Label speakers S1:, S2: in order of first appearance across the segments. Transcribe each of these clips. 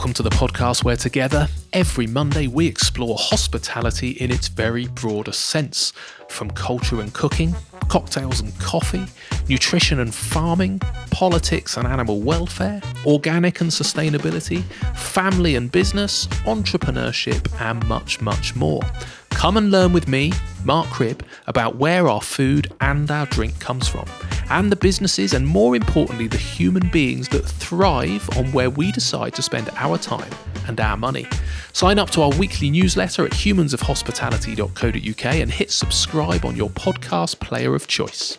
S1: Welcome to the podcast where together, every Monday, we explore hospitality in its very broadest sense from culture and cooking, cocktails and coffee, nutrition and farming, politics and animal welfare, organic and sustainability, family and business, entrepreneurship, and much, much more. Come and learn with me, Mark Cribb, about where our food and our drink comes from, and the businesses and more importantly, the human beings that thrive on where we decide to spend our time and our money. Sign up to our weekly newsletter at humansofhospitality.co.uk and hit subscribe on your podcast player of choice.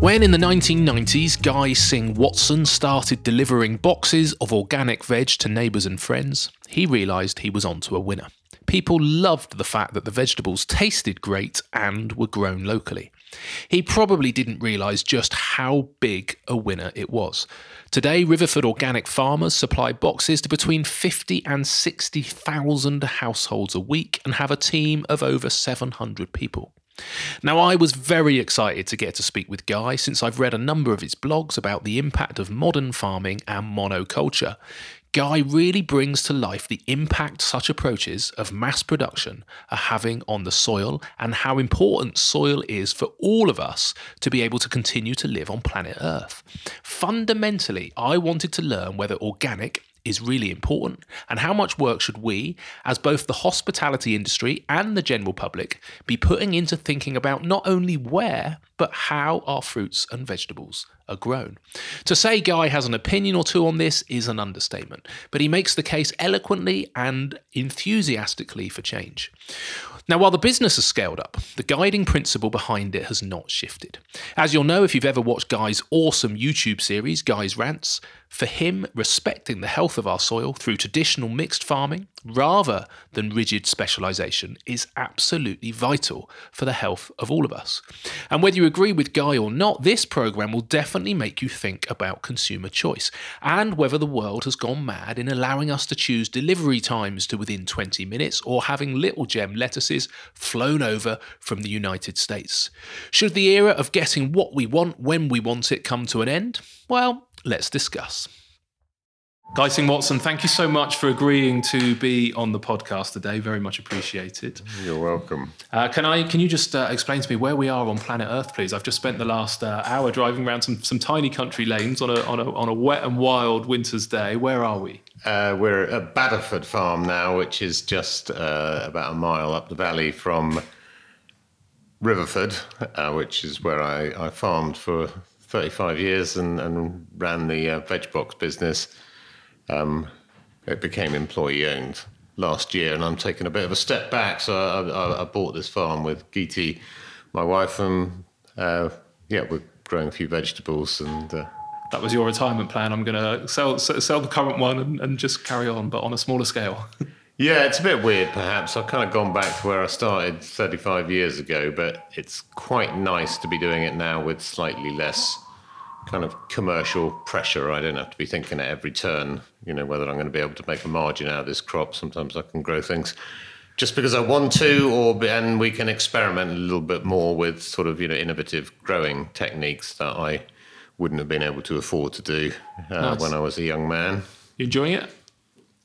S1: When in the 1990s Guy Singh Watson started delivering boxes of organic veg to neighbours and friends, he realised he was onto a winner. People loved the fact that the vegetables tasted great and were grown locally. He probably didn't realise just how big a winner it was. Today, Riverford organic farmers supply boxes to between 50 and 60,000 households a week and have a team of over 700 people. Now, I was very excited to get to speak with Guy since I've read a number of his blogs about the impact of modern farming and monoculture. Guy really brings to life the impact such approaches of mass production are having on the soil and how important soil is for all of us to be able to continue to live on planet Earth. Fundamentally, I wanted to learn whether organic is really important and how much work should we, as both the hospitality industry and the general public, be putting into thinking about not only where, but how our fruits and vegetables are grown. To say Guy has an opinion or two on this is an understatement, but he makes the case eloquently and enthusiastically for change. Now, while the business has scaled up, the guiding principle behind it has not shifted. As you'll know if you've ever watched Guy's awesome YouTube series, Guy's Rants, for him, respecting the health of our soil through traditional mixed farming rather than rigid specialisation is absolutely vital for the health of all of us. And whether you agree with Guy or not, this programme will definitely make you think about consumer choice and whether the world has gone mad in allowing us to choose delivery times to within 20 minutes or having little gem lettuces flown over from the United States. Should the era of getting what we want when we want it come to an end? Well, let's discuss. Guy Singh Watson, thank you so much for agreeing to be on the podcast today. Very much appreciated.
S2: You're welcome.
S1: Uh, can I? Can you just uh, explain to me where we are on planet Earth, please? I've just spent the last uh, hour driving around some, some tiny country lanes on a, on a on a wet and wild winter's day. Where are we?
S2: Uh, we're at Baddaford Farm now, which is just uh, about a mile up the valley from Riverford, uh, which is where I, I farmed for 35 years and, and ran the uh, veg box business. Um, it became employee owned last year, and I'm taking a bit of a step back. So I, I, I bought this farm with Geetie, my wife, and uh, yeah, we're growing a few vegetables and. Uh,
S1: that was your retirement plan. I'm going to sell sell the current one and, and just carry on, but on a smaller scale.
S2: Yeah, it's a bit weird, perhaps. I've kind of gone back to where I started 35 years ago, but it's quite nice to be doing it now with slightly less kind of commercial pressure. I don't have to be thinking at every turn, you know, whether I'm going to be able to make a margin out of this crop. Sometimes I can grow things just because I want to, or and we can experiment a little bit more with sort of you know innovative growing techniques that I wouldn't have been able to afford to do uh, nice. when I was a young man.
S1: You enjoying it?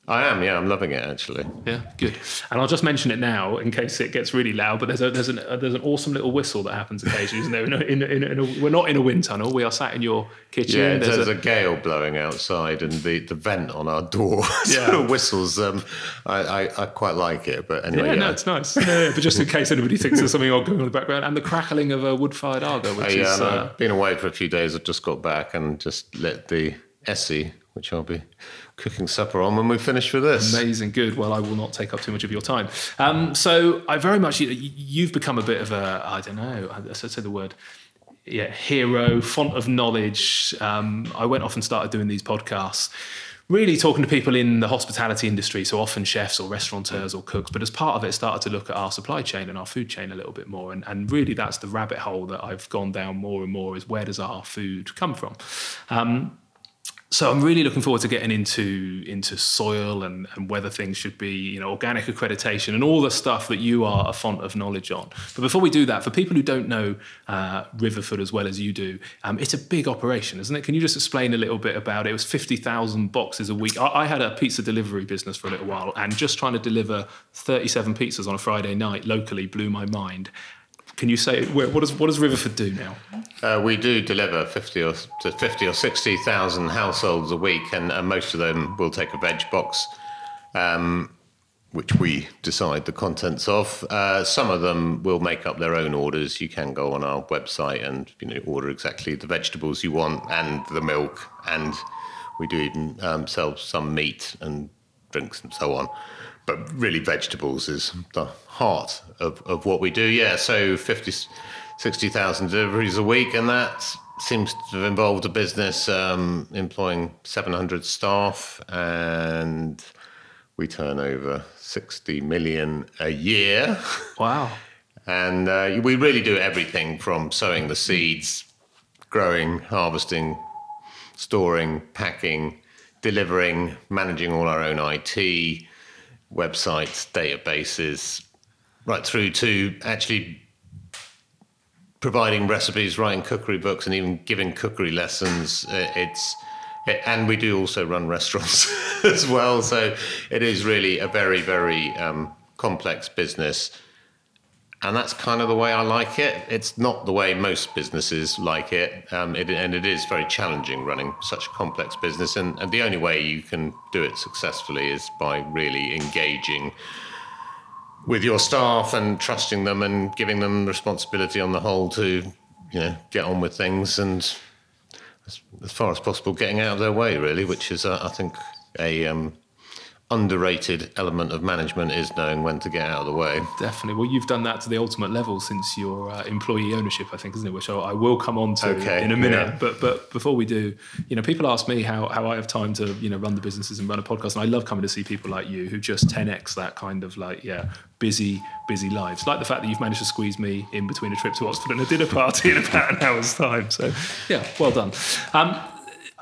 S2: I am, yeah, I'm loving it actually.
S1: Yeah, good. And I'll just mention it now in case it gets really loud. But there's a there's an uh, there's an awesome little whistle that happens occasionally, isn't there? In a, in a, in a, we're not in a wind tunnel. We are sat in your kitchen.
S2: Yeah, there's, there's a, gale blowing outside, and the, the vent on our door yeah. sort of whistles. Um, I, I, I quite like it, but anyway,
S1: yeah, yeah. no, it's nice. No, but just in case anybody thinks there's something odd going on in the background, and the crackling of a wood-fired Aga. which uh, yeah, is. No, uh,
S2: I've been away for a few days. I've just got back and just let the Esse, which I'll be cooking supper on when we finish with this.
S1: Amazing, good. Well, I will not take up too much of your time. Um, so I very much you've become a bit of a I don't know. I say the word. Yeah, hero, font of knowledge. Um, I went off and started doing these podcasts, really talking to people in the hospitality industry, so often chefs or restaurateurs or cooks. But as part of it, started to look at our supply chain and our food chain a little bit more. And, and really, that's the rabbit hole that I've gone down more and more: is where does our food come from? Um, so I'm really looking forward to getting into into soil and, and whether things should be you know organic accreditation and all the stuff that you are a font of knowledge on. But before we do that, for people who don't know uh, Riverford as well as you do, um, it's a big operation, isn't it? Can you just explain a little bit about it? It was fifty thousand boxes a week. I, I had a pizza delivery business for a little while, and just trying to deliver thirty-seven pizzas on a Friday night locally blew my mind. Can you say what does what does Riverford do now?
S2: Uh, we do deliver fifty or to fifty or sixty thousand households a week, and, and, most of them will take a veg box, um, which we decide the contents of. Uh, some of them will make up their own orders. You can go on our website and you know order exactly the vegetables you want and the milk, and we do even um, sell some meat and drinks and so on but really vegetables is the heart of, of what we do. Yeah, so 50, 60,000 deliveries a week, and that seems to have involved a business um, employing 700 staff, and we turn over 60 million a year.
S1: Wow.
S2: and uh, we really do everything from sowing the seeds, growing, harvesting, storing, packing, delivering, managing all our own IT websites, databases, right through to actually providing recipes, writing cookery books, and even giving cookery lessons. It's it, and we do also run restaurants as well. So it is really a very, very um, complex business and that's kind of the way I like it. It's not the way most businesses like it, um, it and it is very challenging running such a complex business. And, and, the only way you can do it successfully is by really engaging with your staff and trusting them and giving them responsibility on the whole to, you know, get on with things and as, as far as possible getting out of their way, really, which is, uh, I think, a um, underrated element of management is knowing when to get out of the way.
S1: Definitely. Well, you've done that to the ultimate level since your uh, employee ownership, I think, isn't it? Which I, I will come on to okay, in a minute. Yeah. But but before we do, you know, people ask me how, how I have time to you know run the businesses and run a podcast, and I love coming to see people like you who just 10x that kind of like yeah busy busy lives. Like the fact that you've managed to squeeze me in between a trip to Oxford and a dinner party in about an hour's time. So yeah, well done. Um,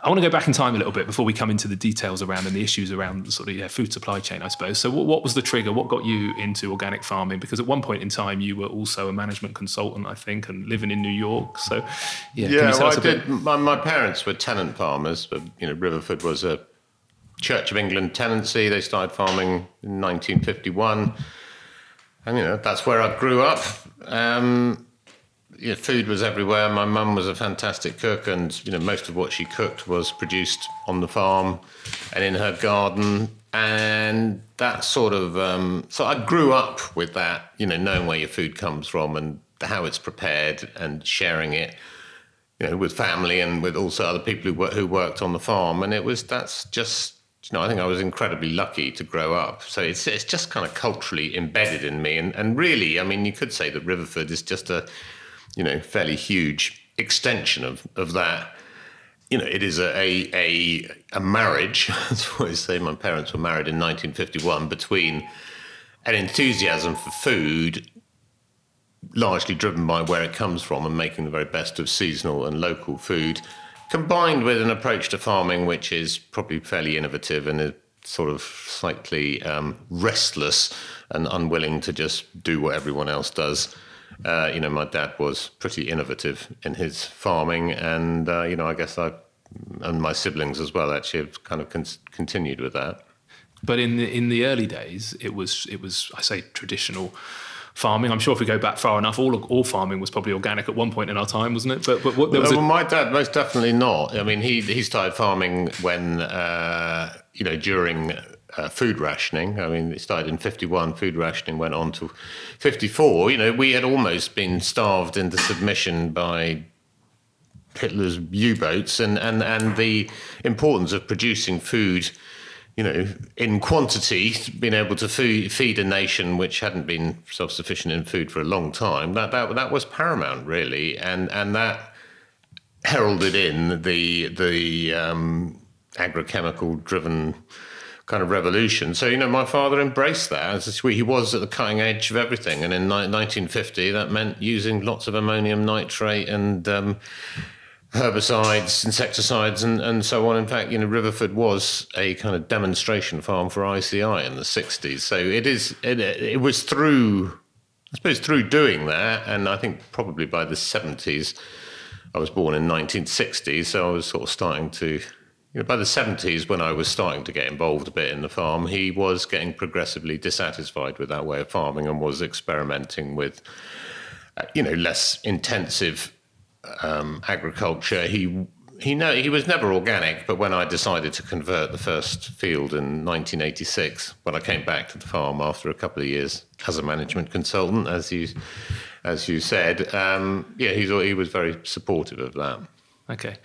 S1: I want to go back in time a little bit before we come into the details around and the issues around the sort of yeah, food supply chain, I suppose. So, what, what, was the trigger? What got you into organic farming? Because at one point in time, you were also a management consultant, I think, and living in New York. So,
S2: yeah, yeah well, I did. My, my, parents were tenant farmers, but you know, Riverford was a Church of England tenancy. They started farming in 1951, and you know that's where I grew up. Um, yeah, food was everywhere. My mum was a fantastic cook, and you know most of what she cooked was produced on the farm and in her garden, and that sort of. Um, so I grew up with that, you know, knowing where your food comes from and how it's prepared and sharing it, you know, with family and with also other people who who worked on the farm, and it was that's just. You know, I think I was incredibly lucky to grow up. So it's it's just kind of culturally embedded in me, and and really, I mean, you could say that Riverford is just a you know, fairly huge extension of, of that. You know, it is a, a, a marriage, that's what I say. My parents were married in 1951 between an enthusiasm for food, largely driven by where it comes from and making the very best of seasonal and local food, combined with an approach to farming which is probably fairly innovative and is sort of slightly um, restless and unwilling to just do what everyone else does. Uh, you know, my dad was pretty innovative in his farming, and uh, you know, I guess I and my siblings as well actually have kind of con- continued with that.
S1: But in the in the early days, it was it was I say traditional farming. I'm sure if we go back far enough, all all farming was probably organic at one point in our time, wasn't it? But but what, there was
S2: well, a... my dad most definitely not. I mean, he he started farming when uh, you know during uh, food rationing. I mean, it started in 51, food rationing went on to 54. You know, we had almost been starved into submission by Hitler's U boats and, and, and the importance of producing food, you know, in quantity, being able to feed a nation which hadn't been self sufficient in food for a long time. That, that, that was paramount, really. And, and that heralded in the, the um, agrochemical driven kind of revolution. So, you know, my father embraced that. He was at the cutting edge of everything. And in 1950, that meant using lots of ammonium nitrate and, um, herbicides, insecticides, and, and so on. In fact, you know, Riverford was a kind of demonstration farm for ICI in the 60s. So it is, it, it was through, I suppose, through doing that, and I think probably by the 70s, I was born in 1960, so I was sort of starting to, you know, by the 70s, when I was starting to get involved a bit in the farm, he was getting progressively dissatisfied with that way of farming and was experimenting with, uh, you know, less intensive um, agriculture. He he know he was never organic, but when I decided to convert the first field in 1986, when I came back to the farm after a couple of years as a management consultant, as you as you said, um, yeah, he was very supportive of that.
S1: Okay.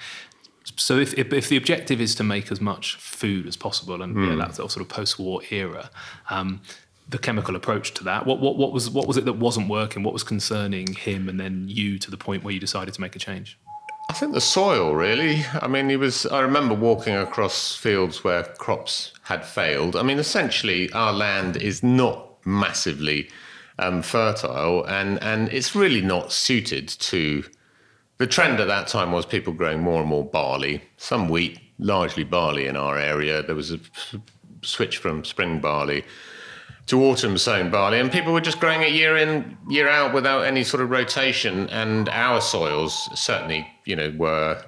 S1: So if, if, if the objective is to make as much food as possible, and mm. yeah, that's sort of post-war era, um, the chemical approach to that. What, what, what, was, what was it that wasn't working? What was concerning him and then you to the point where you decided to make a change?
S2: I think the soil, really. I mean, he was. I remember walking across fields where crops had failed. I mean, essentially, our land is not massively um, fertile, and and it's really not suited to. The trend at that time was people growing more and more barley, some wheat, largely barley in our area. There was a switch from spring barley to autumn sown barley, and people were just growing it year in, year out without any sort of rotation. And our soils certainly, you know, were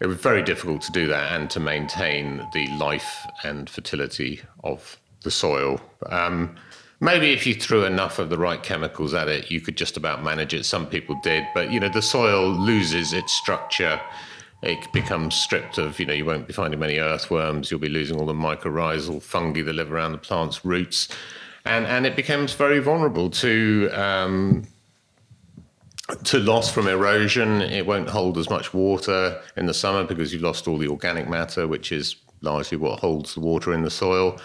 S2: it was very difficult to do that and to maintain the life and fertility of the soil. Um, maybe if you threw enough of the right chemicals at it, you could just about manage it. Some people did, but you know, the soil loses its structure it becomes stripped of, you know, you won't be finding many earthworms, you'll be losing all the mycorrhizal fungi that live around the plant's roots. And, and it becomes very vulnerable to, um, to loss from erosion. It won't hold as much water in the summer because you've lost all the organic matter, which is largely what holds the water in the soil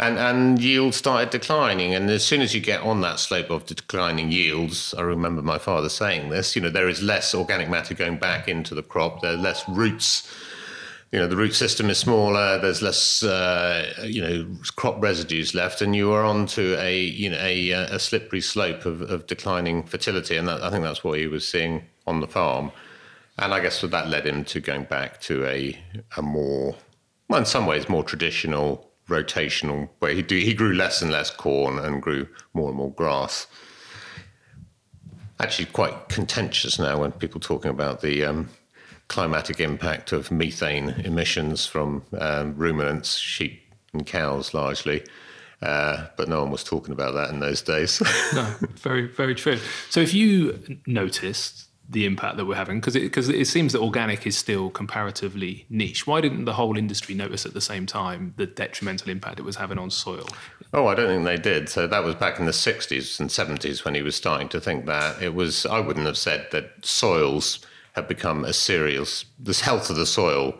S2: and and yields started declining. And as soon as you get on that slope of declining yields, I remember my father saying this. You know, there is less organic matter going back into the crop. There are less roots. You know, the root system is smaller. There's less, uh, you know, crop residues left, and you are onto a, you know, a, a slippery slope of, of declining fertility. And that, I think that's what he was seeing on the farm. And I guess that led him to going back to a, a more, well, in some ways, more traditional rotational where he he grew less and less corn and grew more and more grass. Actually, quite contentious now when people talking about the um, climatic impact of methane emissions from um, ruminants, sheep and cows largely. Uh, but no one was talking about that in those days.
S1: no, very, very true. So if you noticed the impact that we're having because it, cause it seems that organic is still comparatively niche. Why didn't the whole industry notice at the same time the detrimental impact it was having on soil?
S2: Oh, I don't think they did. So that was back in the 60s and 70s when he was starting to think that. It was, I wouldn't have said that soils have become a serious, this health of the soil.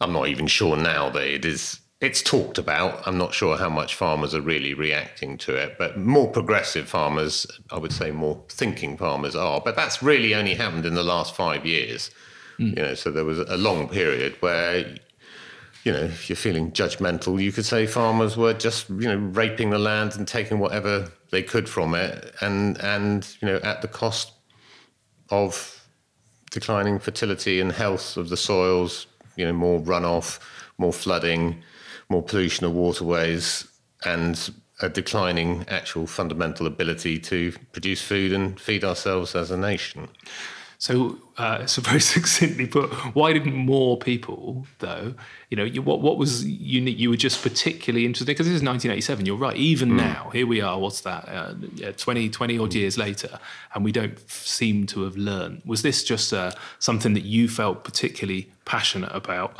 S2: I'm not even sure now that it is it's talked about. I'm not sure how much farmers are really reacting to it, but more progressive farmers, I would say more thinking farmers are. But that's really only happened in the last five years. Mm. You know, so there was a long period where, you know, if you're feeling judgmental, you could say farmers were just, you know, raping the land and taking whatever they could from it, and and you know, at the cost of declining fertility and health of the soils. You know, more runoff, more flooding more pollution of waterways, and a declining actual fundamental ability to produce food and feed ourselves as a nation.
S1: So, uh, so very succinctly put, why didn't more people, though, you know, you, what what was unique? You were just particularly interested because this is 1987. You're right. Even mm. now, here we are. What's that? Uh, yeah, 20, 20 odd years later, and we don't seem to have learned. Was this just uh, something that you felt particularly passionate about?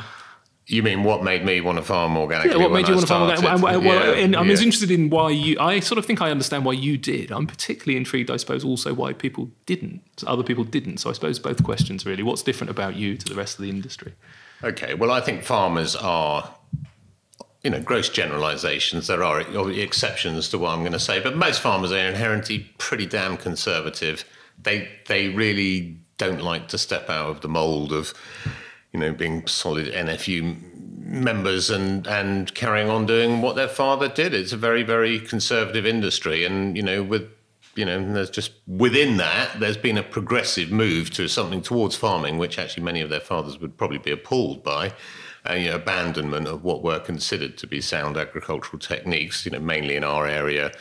S2: You mean what made me want to farm organically?
S1: Yeah, what made you want to farm organically? And, well, yeah, and I'm yeah. interested in why you. I sort of think I understand why you did. I'm particularly intrigued, I suppose, also why people didn't. Other people didn't. So I suppose both questions really. What's different about you to the rest of the industry?
S2: Okay. Well, I think farmers are. You know, gross generalizations. There are exceptions to what I'm going to say, but most farmers are inherently pretty damn conservative. They they really don't like to step out of the mold of you know, being solid NFU members and and carrying on doing what their father did. It's a very very conservative industry, and you know, with you know, there's just within that, there's been a progressive move to something towards farming, which actually many of their fathers would probably be appalled by. Uh, you know, abandonment of what were considered to be sound agricultural techniques, you know, mainly in our area,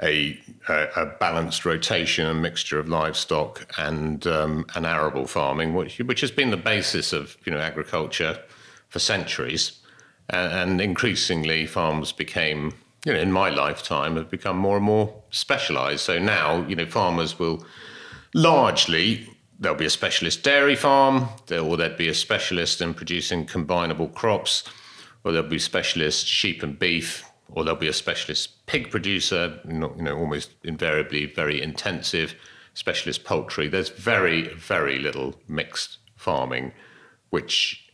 S2: a, a, a balanced rotation and mixture of livestock and um, arable farming, which which has been the basis of you know agriculture for centuries, and, and increasingly farms became you know in my lifetime have become more and more specialised. So now you know farmers will largely there'll be a specialist dairy farm, there, or there'd be a specialist in producing combinable crops, or there'll be specialist sheep and beef, or there'll be a specialist pig producer, know, you know, almost invariably very intensive specialist poultry. There's very, very little mixed farming, which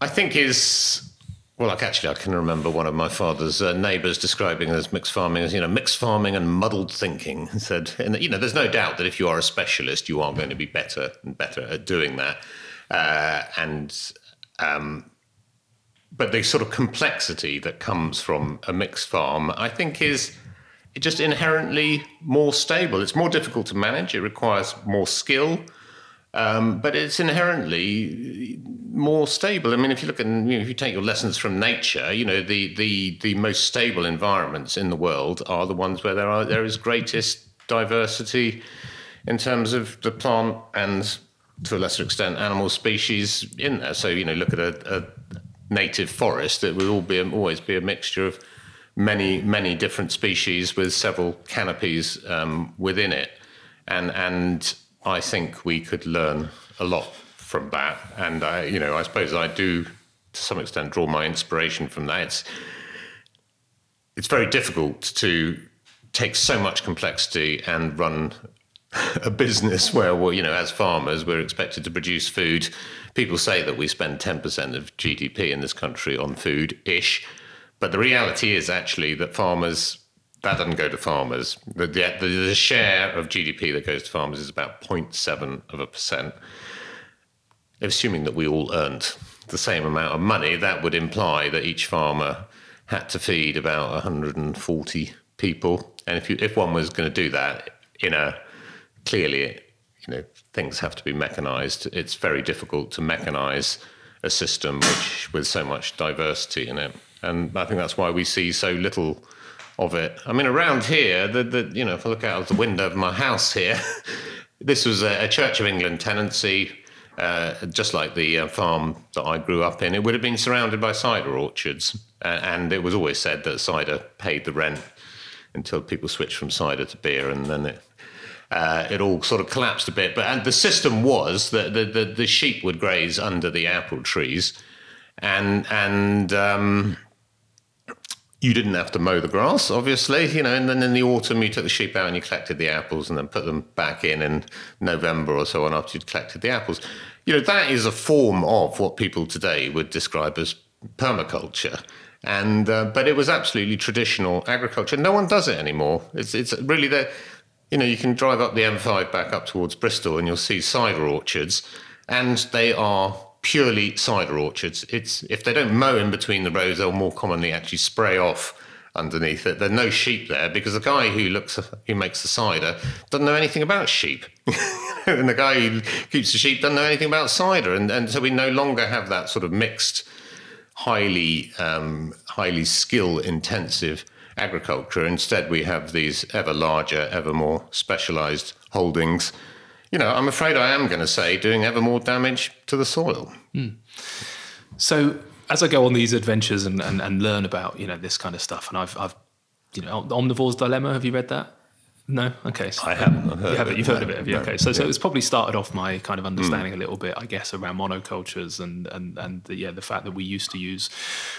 S2: I think is well, like actually, I can remember one of my father's uh, neighbours describing as mixed farming as you know mixed farming and muddled thinking. He said, and you know, there's no doubt that if you are a specialist, you are going to be better and better at doing that. Uh, and um, but the sort of complexity that comes from a mixed farm, I think, is just inherently more stable. It's more difficult to manage. It requires more skill. Um, but it's inherently more stable. I mean, if you look at, you know, if you take your lessons from nature, you know, the, the, the most stable environments in the world are the ones where there are there is greatest diversity in terms of the plant and to a lesser extent animal species in there. So, you know, look at a, a native forest, it will all be always be a mixture of many, many different species with several canopies um, within it. And, and I think we could learn a lot from that. And I, you know, I suppose I do to some extent draw my inspiration from that. It's it's very difficult to take so much complexity and run a business where, you know, as farmers, we're expected to produce food. People say that we spend 10% of GDP in this country on food ish. But the reality is actually that farmers that doesn't go to farmers. The, the, the, share of GDP that goes to farmers is about 0.7 of a percent. Assuming that we all earned the same amount of money, that would imply that each farmer had to feed about 140 people. And if you, if one was going to do that in a clearly, you know, things have to be mechanized. It's very difficult to mechanize a system which with so much diversity in it. And I think that's why we see so little of it. I mean, around here, the, the you know, if I look out of the window of my house here, this was a, a, Church of England tenancy, uh, just like the uh, farm that I grew up in. It would have been surrounded by cider orchards, uh, and it was always said that cider paid the rent until people switched from cider to beer, and then it. Uh, it all sort of collapsed a bit, but and the system was that the, the, the sheep would graze under the apple trees, and and um, you didn't have to mow the grass, obviously, you know, and then in the autumn you took the sheep out and you collected the apples and then put them back in in November or so on after you'd collected the apples. You know, that is a form of what people today would describe as permaculture. And uh, but it was absolutely traditional agriculture. No one does it anymore. It's it's really the, you know, you can drive up the M5 back up towards Bristol and you'll see cider orchards, and they are purely cider orchards. It's if they don't mow in between the rows, they'll more commonly actually spray off underneath it. There are no sheep there because the guy who looks who makes the cider doesn't know anything about sheep, and the guy who keeps the sheep doesn't know anything about cider, and and so we no longer have that sort of mixed, highly um, highly skill intensive agriculture. Instead, we have these ever larger, ever more specialized holdings you know, I'm afraid I am going to say doing ever more damage to the soil. Mm.
S1: So as I go on these adventures and, and, and, learn about, you know, this kind of stuff, and I've, I've, you know, Omnivore's Dilemma, have you read that? No, okay.
S2: So, I haven't.
S1: Heard you haven't. You've heard no, of it, have you? No, okay, so yeah. so it's probably started off my kind of understanding mm. a little bit, I guess, around monocultures and and and the, yeah, the fact that we used to use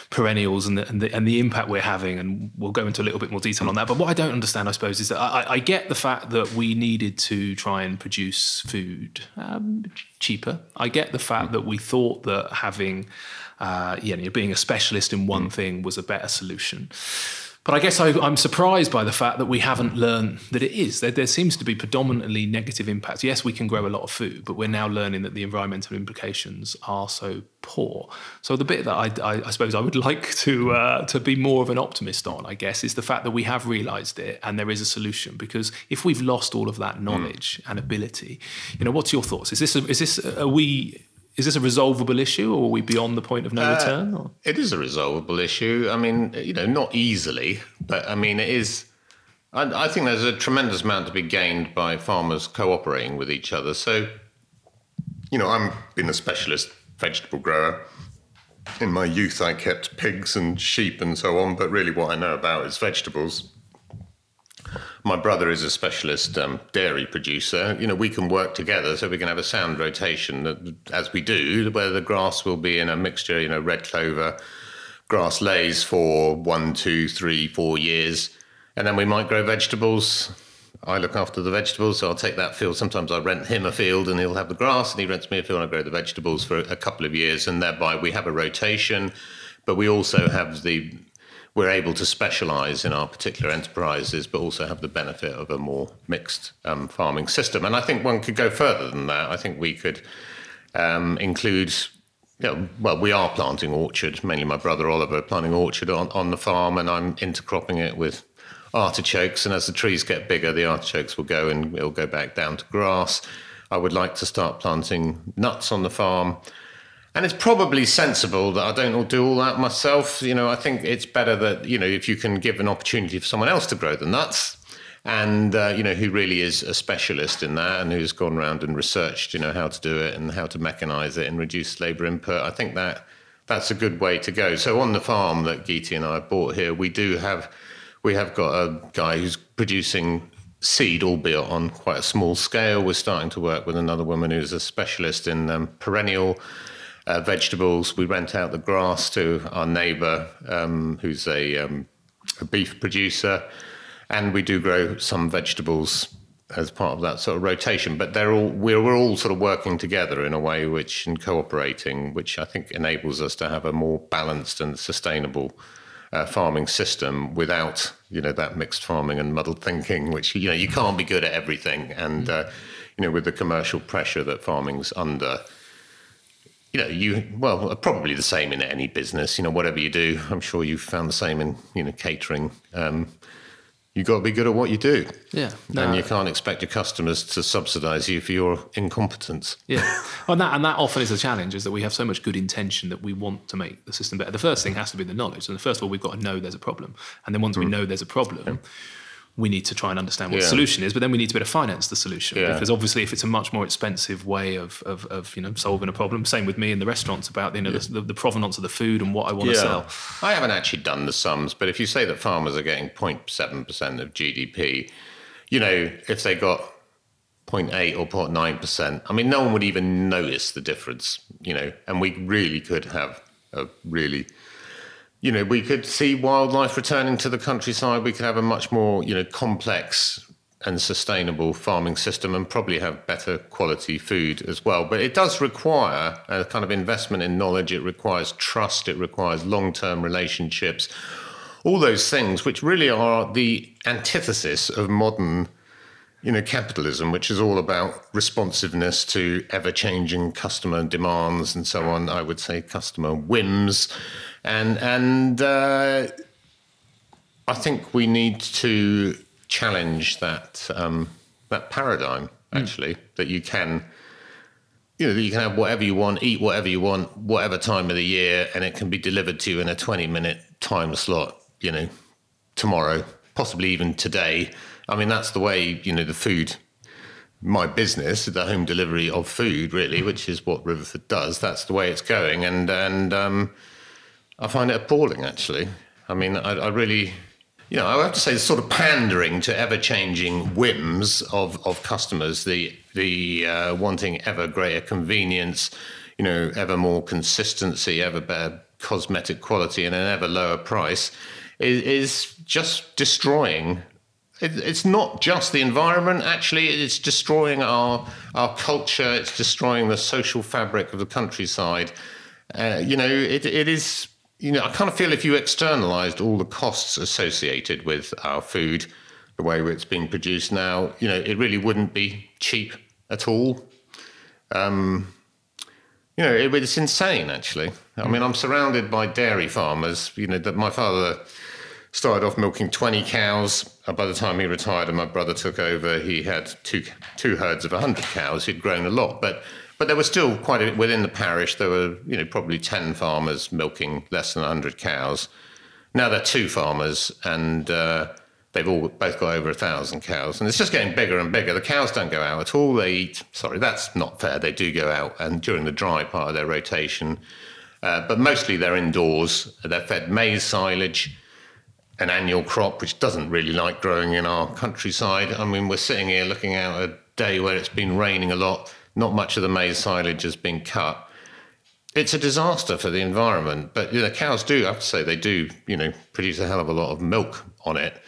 S1: perennials and the, and the and the impact we're having, and we'll go into a little bit more detail on that. But what I don't understand, I suppose, is that I, I get the fact that we needed to try and produce food um, cheaper. I get the fact mm. that we thought that having, uh, you know, being a specialist in one mm. thing was a better solution. But I guess I, am surprised by the fact that we haven't learned that it is. There, there, seems to be predominantly negative impacts. Yes, we can grow a lot of food, but we're now learning that the environmental implications are so poor. So the bit that I, I, I suppose I would like to uh, to be more of an optimist on, I guess, is the fact that we have realised it and there is a solution. Because if we've lost all of that knowledge mm. and ability, you know, what's your thoughts? Is this a, is this are we is this a resolvable issue or are we beyond the point of no uh, return?
S2: It is a resolvable issue. I mean, you know, not easily, but I mean, it is. I, I think there's a tremendous amount to be gained by farmers cooperating with each other. So, you know, I'm been a specialist vegetable grower. In my youth, I kept pigs and sheep and so on, but really what I know about is vegetables my brother is a specialist um, dairy producer. You know, we can work together so we can have a sound rotation as we do, where the grass will be in a mixture, you know, red clover, grass leys for one, two, three, four years. And then we might grow vegetables. I look after the vegetables, so I'll take that field. Sometimes I rent him a field and he'll have the grass, and he rents me a field and I grow the vegetables for a couple of years. And thereby we have a rotation, but we also have the we're able to specialize in our particular enterprises, but also have the benefit of a more mixed um, farming system. And I think one could go further than that. I think we could um, include, you know, well, we are planting orchard, mainly my brother Oliver planting orchard on, on the farm, and I'm intercropping it with artichokes. And as the trees get bigger, the artichokes will go and it'll go back down to grass. I would like to start planting nuts on the farm and it's probably sensible that I don't do all that myself. You know, I think it's better that, you know, if you can give an opportunity for someone else to grow the nuts and, uh, you know, who really is a specialist in that and who's gone around and researched, you know, how to do it and how to mechanize it and reduce labor input. I think that that's a good way to go. So on the farm that Geetie and I bought here, we do have, we have got a guy who's producing seed, albeit on quite a small scale. We're starting to work with another woman who's a specialist in um, perennial uh, vegetables. We rent out the grass to our neighbour, um, who's a, um, a, beef producer, and we do grow some vegetables as part of that sort of rotation. But they're all we're, we're all sort of working together in a way which and cooperating, which I think enables us to have a more balanced and sustainable. Uh, farming system without you know that mixed farming and muddled thinking, which you know you can't be good at everything, and uh, you know with the commercial pressure that farming's under, you know, you well, probably the same in any business. You know, whatever you do, I'm sure you've found the same in you know catering. Um, you've got to be good at what you do.
S1: Yeah,
S2: no, and you can't expect your customers to subsidise you for your incompetence.
S1: Yeah, and that and that often is a challenge. Is that we have so much good intention that we want to make the system better. The first thing has to be the knowledge, and first of all, we've got to know there's a problem, and then once mm. we know there's a problem. Yeah we need to try and understand what yeah. the solution is, but then we need to be able to finance the solution yeah. because obviously, if it's a much more expensive way of, of, of, you know solving a problem, same with me in the restaurants about you know yeah. the, the, provenance of the food and what I want to sell.
S2: I haven't actually done the sums, but if you say that farmers are getting 0.7 percent of GDP, you know if they got 0.8 or 0.9 percent, I mean, no one would even notice the difference, you know, and we really could have a really you know, we could see wildlife returning to the countryside. We could have a much more, you know, complex and sustainable farming system and probably have better quality food as well. But it does require a kind of investment in knowledge. It requires trust. It requires long term relationships. All those things, which really are the antithesis of modern you know, capitalism, which is all about responsiveness to ever changing customer demands and so on. I would say customer whims and and uh, I think we need to challenge that um, that paradigm hmm. actually mm. that you can you know you can have whatever you want eat whatever you want whatever time of the year and it can be delivered to you in a 20 minute time slot you know tomorrow possibly even today i mean that's the way you know the food my business the home delivery of food really which is what riverford does that's the way it's going and and um, I find it appalling, actually. I mean, I, I really, you know, I have to say, the sort of pandering to ever-changing whims of, of customers, the the uh, wanting ever greater convenience, you know, ever more consistency, ever better cosmetic quality, and an ever lower price, is, is just destroying. It, it's not just the environment. Actually, it's destroying our our culture. It's destroying the social fabric of the countryside. Uh, you know, it, it is you know, I kind of feel if you externalized all the costs associated with our food, the way it's being produced now, you know, it really wouldn't be cheap at all. Um, you know, it, it's insane, actually. I mean, I'm surrounded by dairy farmers. You know, that my father started off milking 20 cows. By the time he retired and my brother took over, he had two two herds of 100 cows. He'd grown a lot, but but there were still quite a, within the parish. There were you know probably 10 farmers milking less than 100 cows. Now there are two farmers, and uh, they've all both got over a thousand cows, and it's just getting bigger and bigger. The cows don't go out at all. They eat. Sorry, that's not fair. They do go out, and during the dry part of their rotation, uh, but mostly they're indoors. They're fed maize silage an annual crop which doesn't really like growing in our countryside. I mean, we're sitting here looking out a day where it's been raining a lot, not much of the maize silage has been cut. It's a disaster for the environment, but you know, cows do, I have to say, they do, you know, produce a hell of a lot of milk on it.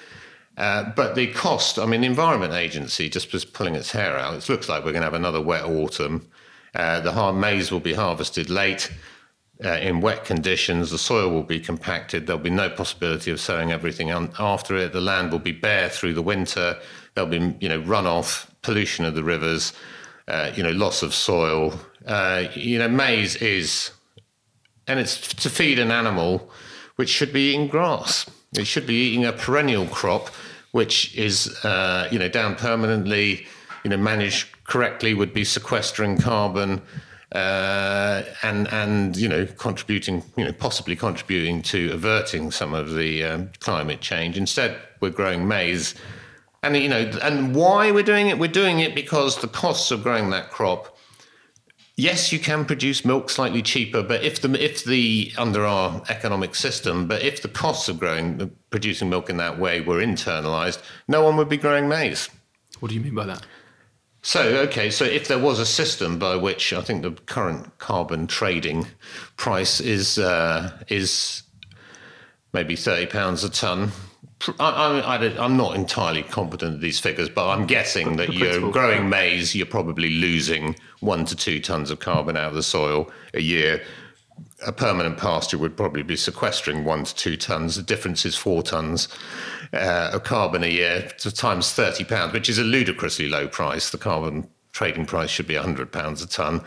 S2: Uh, but the cost, I mean, the Environment Agency just was pulling its hair out. It looks like we're going to have another wet autumn. Uh, the hard maize will be harvested late uh, in wet conditions. The soil will be compacted. There'll be no possibility of sowing everything after it. The land will be bare through the winter. There'll be, you know, runoff, pollution of the rivers, uh, you know, loss of soil. Uh, you know, maize is, and it's to feed an animal which should be eating grass. It should be eating a perennial crop, which is, uh, you know, down permanently, you know, managed correctly, would be sequestering carbon uh, and and you know contributing you know possibly contributing to averting some of the um, climate change. Instead, we're growing maize, and you know and why we're doing it? We're doing it because the costs of growing that crop. Yes, you can produce milk slightly cheaper, but if the if the under our economic system, but if the costs of growing producing milk in that way were internalized, no one would be growing maize.
S1: What do you mean by that?
S2: So, okay, so if there was a system by which I think the current carbon trading price is uh, is maybe thirty pounds a ton. I, am not entirely competent at these figures, but I'm guessing that you're growing maize, you're probably losing one to two tons of carbon out of the soil a year a permanent pasture would probably be sequestering one to two tons. The difference is four tons uh, of carbon a year to times thirty pounds, which is a ludicrously low price. The carbon trading price should be hundred pounds a ton.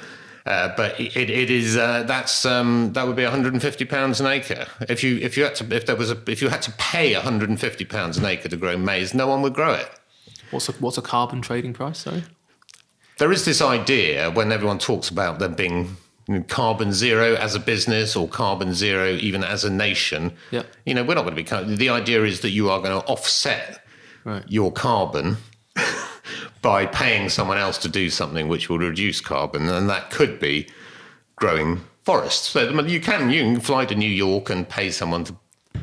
S2: Uh, but it, it is uh, that's um, that would be 150 pounds an acre. If you if you had to if there was a if you had to pay 150 pounds an acre to grow maize, no one would grow it.
S1: What's a what's a carbon trading price? Sorry.
S2: There is this idea when everyone talks about there being carbon zero as a business or carbon zero even as a nation.
S1: Yeah.
S2: You know, we're not going to be. The idea is that you are going to offset right. your carbon by paying someone else to do something which will reduce carbon, and that could be growing forests. So you can you can fly to New York and pay someone to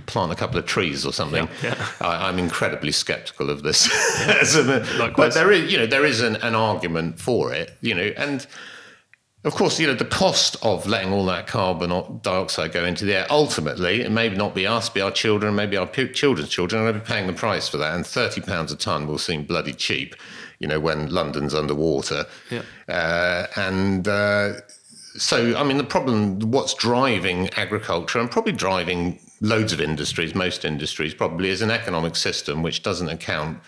S2: plant a couple of trees or something.
S1: Yeah, yeah.
S2: I, am incredibly skeptical of this. Yeah. but there is, you know, there is an, an argument for it, you know, and of course, you know, the cost of letting all that carbon dioxide go into the air, ultimately, it may not be us, be our children, maybe our children's children, are be paying the price for that. And £30 a tonne will seem bloody cheap, you know, when London's underwater.
S1: Yeah.
S2: Uh, and uh, so, I mean, the problem, what's driving agriculture and probably driving loads of industries, most industries probably, is an economic system which doesn't account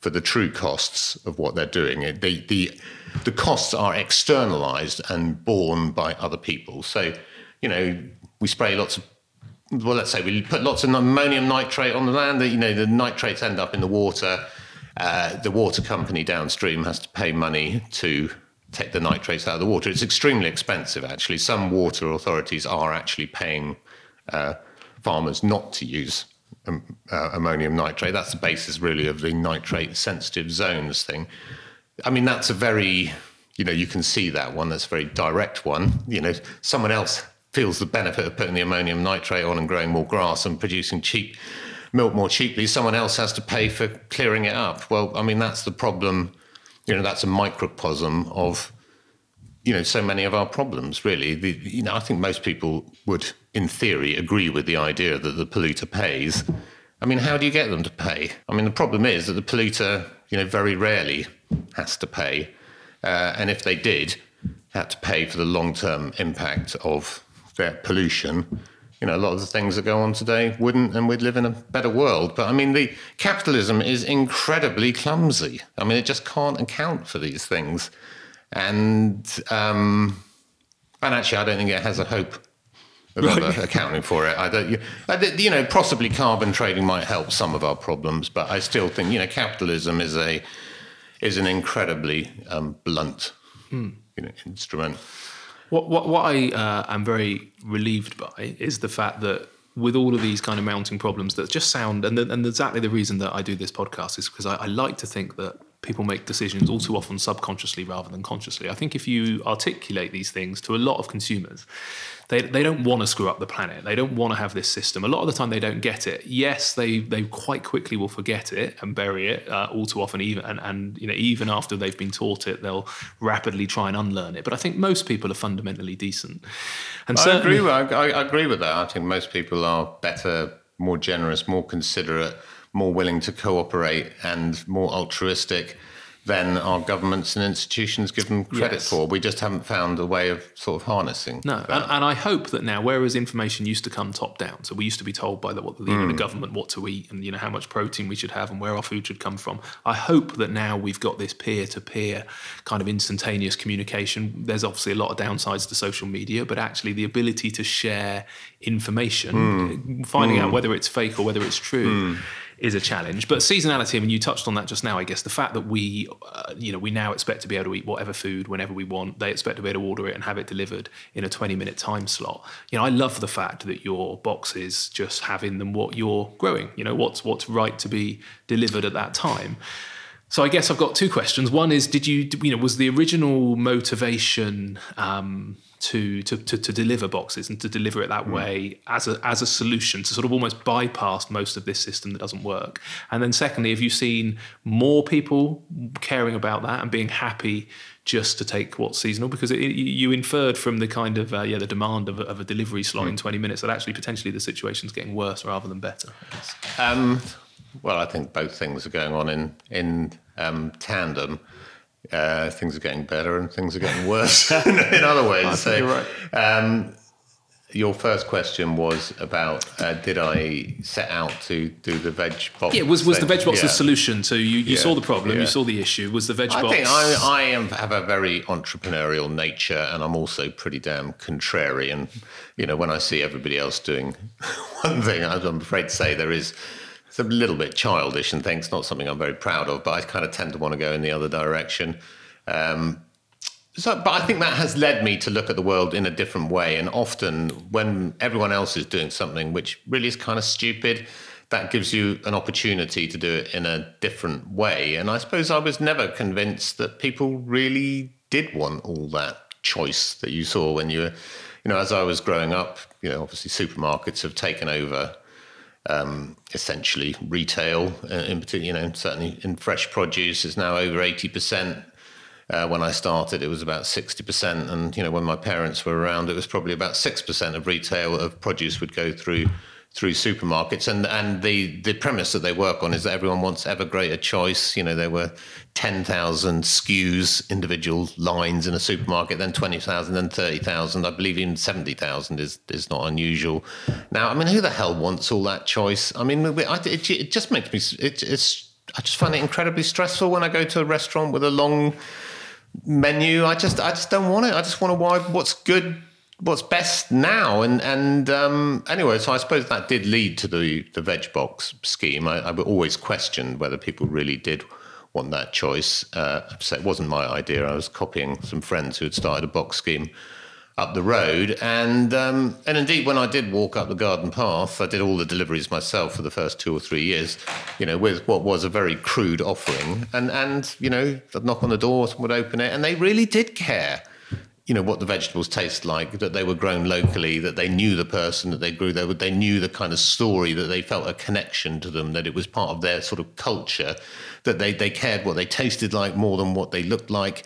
S2: for the true costs of what they're doing. The, the, the costs are externalized and borne by other people. So, you know, we spray lots of well, let's say we put lots of ammonium nitrate on the land. That You know, the nitrates end up in the water. Uh, the water company downstream has to pay money to take the nitrates out of the water. It's extremely expensive, actually. Some water authorities are actually paying uh, farmers not to use um, uh, ammonium nitrate. That's the basis, really, of the nitrate sensitive zones thing. I mean, that's a very, you know, you can see that one. That's a very direct one. You know, someone else feels the benefit of putting the ammonium nitrate on and growing more grass and producing cheap milk more cheaply. Someone else has to pay for clearing it up. Well, I mean, that's the problem. You know, that's a microcosm of you know so many of our problems really the, you know i think most people would in theory agree with the idea that the polluter pays i mean how do you get them to pay i mean the problem is that the polluter you know very rarely has to pay uh, and if they did had to pay for the long-term impact of their pollution you know, a lot of the things that go on today wouldn't, and we'd live in a better world. But I mean, the capitalism is incredibly clumsy. I mean, it just can't account for these things, and um, and actually, I don't think it has a hope of
S1: Right.
S2: ever accounting for it. I don't, you, I don't- you know, possibly carbon trading might help some of our problems, but I still think you know, capitalism is a is an incredibly um, blunt
S1: Hmm.
S2: you know, instrument.
S1: What what, what I uh, am very relieved by is the fact that with all of these kind of mounting problems that just sound and the, and exactly the reason that I do this podcast is because I, I like to think that people make decisions all too often subconsciously rather than consciously. I think if you articulate these things to a lot of consumers, they, they don't want to screw up the planet. They don't want to have this system. A lot of the time, they don't get it. Yes, they they quite quickly will forget it and bury it. Uh, all too often, even and, and you know even after they've been taught it, they'll rapidly try and unlearn it. But I think most people are fundamentally decent. And
S2: I agree. With, I, I agree with that. I think most people are better, more generous, more considerate, more willing to cooperate, and more altruistic than our governments and institutions give them credit
S1: Yes.
S2: for. We just haven't found a way of sort of harnessing.
S1: No,
S2: that.
S1: and, and I hope that now, whereas information used to come top down, so we used to be told by the, what, the, you know, the government what to eat and you know how much protein we should have and where our food should come from. I hope that now we've got this peer-to-peer kind of instantaneous communication. There's obviously a lot of downsides to social media, but actually the ability to share information, hmm. finding out hmm. whether it's fake or whether it's true. Hmm. Is a challenge, but seasonality. I mean, you touched on that just now. I guess the fact that we, uh, you know, we now expect to be able to eat whatever food whenever we want. They expect to be able to order it and have it delivered in a twenty-minute time slot. You know, I love the fact that your boxes just have in them what you're growing. You know, what's what's right to be delivered at that time. So I guess I've got two questions. One is, did you, you know, was the original motivation um, to, to to to deliver boxes and to deliver it that way as a as a solution to sort of almost bypass most of this system that doesn't work? And then secondly, have you seen more people caring about that and being happy just to take what's seasonal? Because it, you inferred from the kind of uh, yeah the demand of a, of a delivery slot in twenty minutes that actually potentially the situation's getting worse rather than better. I.
S2: Um, well, I think both things are going on in in um, tandem. Uh, things are getting better and things are getting worse in, in other ways.
S1: You're right.
S2: Um, your first question was about uh, did I set out to do the veg box?
S1: Yeah, was was the veg box
S2: Yeah.
S1: the solution? So you, you
S2: Yeah,
S1: saw the problem,
S2: yeah.
S1: you saw the issue. Was the veg
S2: I
S1: box?
S2: think I, I am, have a very entrepreneurial nature, and I'm also pretty damn contrarian. You know, when I see everybody else doing one thing, I'm afraid to say there is it's a little bit childish and things. Not something I'm very proud of, but I kind of tend to want to go in the other direction. Um, so, but I think that has led me to look at the world in a different way. And often, when everyone else is doing something which really is kind of stupid, that gives you an opportunity to do it in a different way. And I suppose I was never convinced that people really did want all that choice that you saw when you were, you know, as I was growing up. You know, obviously supermarkets have taken over um, essentially retail, uh, in particular, you know, certainly in fresh produce is now over 80%. Uh, when I started, it was about 60%. And, you know, when my parents were around, it was probably about 6% of retail of produce would go through through supermarkets. And and the, the premise that they work on is that everyone wants ever greater choice. You know, there were 10,000 SKUs, individual lines in a supermarket, then 20,000, then 30,000. I believe even 70,000 is, is not unusual. Now, I mean, who the hell wants all that choice? I mean, it, it just makes me, it, it's, I just find it incredibly stressful when I go to a restaurant with a long menu. I just I just don't want it. I just want to why what's good, what's best now. And and um, anyway, so I suppose that did lead to the the veg box scheme. I, I always questioned whether people really did want that choice. Uh, so it wasn't my idea. I was copying some friends who had started a box scheme up the road. And um, and indeed, when I did walk up the garden path, I did all the deliveries myself for the first two or three years. You know, with what was a very crude offering, and and you know, I'd knock on the door, someone would open it, and they really did care. You know what the vegetables taste like, that they were grown locally, that they knew the person that they grew, they they knew the kind of story, that they felt a connection to them, that it was part of their sort of culture, that they they cared what they tasted like more than what they looked like.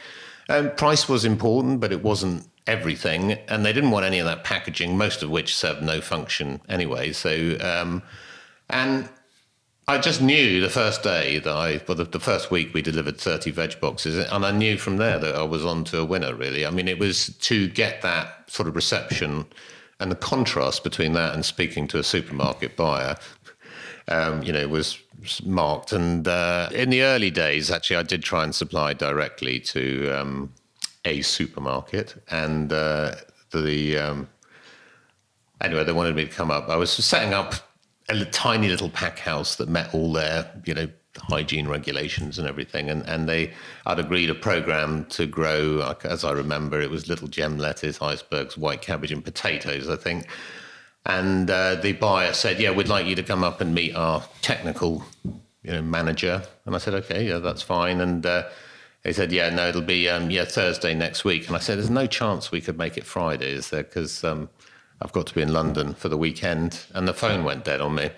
S2: Um, price was important, but it wasn't everything, and they didn't want any of that packaging, most of which served no function anyway. So, um, and I just knew the first day that I, well, the, the first week we delivered 30 veg boxes, and I knew from there that I was on to a winner, really. I mean, it was to get that sort of reception And the contrast between that and speaking to a supermarket buyer, um, you know, was marked. And uh, in the early days, actually, I did try and supply directly to um, a supermarket, and uh, the um, anyway, they wanted me to come up. I was setting up a tiny little pack house that met all their, you know, hygiene regulations and everything. And, and they, I'd agreed a program to grow, as I remember, it was little gem lettuce, icebergs, white cabbage, and potatoes, I think. And uh, the buyer said, "Yeah, we'd like you to come up and meet our technical, you know, manager." And I said, "Okay, yeah, that's fine." And uh, he said, "Yeah, no, it'll be um, yeah Thursday next week." And I said, "There's no chance we could make it Friday, is there? Because um, I've got to be in London for the weekend." And the phone went dead on me.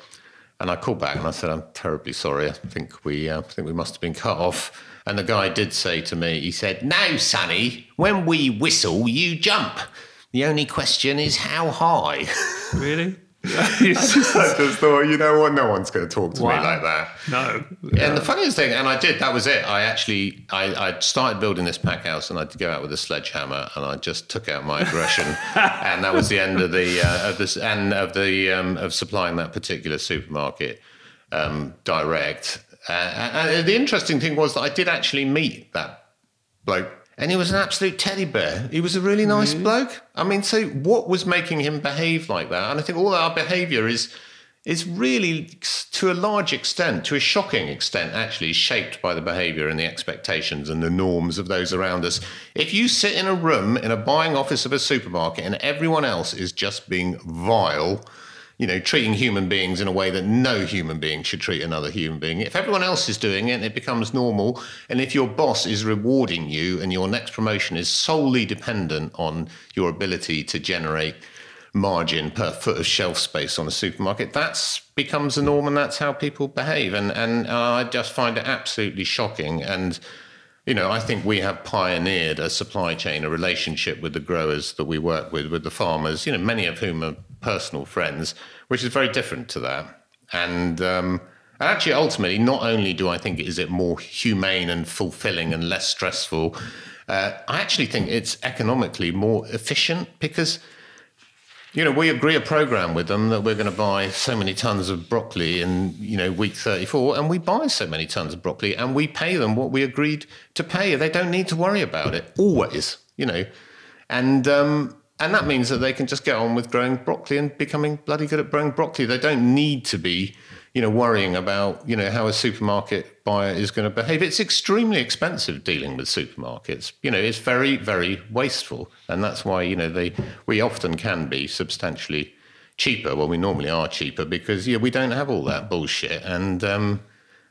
S2: And I called back and I said, "I'm terribly sorry. I think we, uh, I think we must have been cut off." And the guy did say to me, he said, "No, Sonny, when we whistle, you jump. The only question is how high."
S1: Really?
S2: I just thought, you know what? No one's going to talk to wow. me like that.
S1: No.
S2: Yeah. And the funniest thing, and I did, that was it. I actually, I, I started building this pack house and I'd go out with a sledgehammer and I just took out my aggression. and that was the end of the, uh, of this, and of the, um, of supplying that particular supermarket um, direct. Uh, and the interesting thing was that I did actually meet that bloke and he was an absolute teddy bear. He was a really nice mm. bloke. I mean, so what was making him behave like that? And I think all our behaviour is is really, to a large extent, to a shocking extent, actually shaped by the behaviour and the expectations and the norms of those around us. If you sit in a room in a buying office of a supermarket and everyone else is just being vile you know, treating human beings in a way that no human being should treat another human being. If everyone else is doing it, it becomes normal. And if your boss is rewarding you and your next promotion is solely dependent on your ability to generate margin per foot of shelf space on a supermarket, that becomes the norm and that's how people behave. And, and I just find it absolutely shocking. And you know, I think we have pioneered a supply chain, a relationship with the growers that we work with, with the farmers, you know, many of whom are personal friends, which is very different to that. And, um, actually, ultimately, not only do I think is it more humane and fulfilling and less stressful, uh, I actually think it's economically more efficient because you know, we agree a program with them that we're going to buy so many tons of broccoli in, you know, week 34, and we buy so many tons of broccoli and we pay them what we agreed to pay. They don't need to worry about it always, you know. And, um, and that means that they can just get on with growing broccoli and becoming bloody good at growing broccoli. They don't need to be you know, worrying about, you know, how a supermarket buyer is going to behave. It's extremely expensive dealing with supermarkets. You know, it's very, very wasteful. And that's why, you know, they we often can be substantially cheaper. Well, we normally are cheaper because yeah, we don't have all that bullshit and um,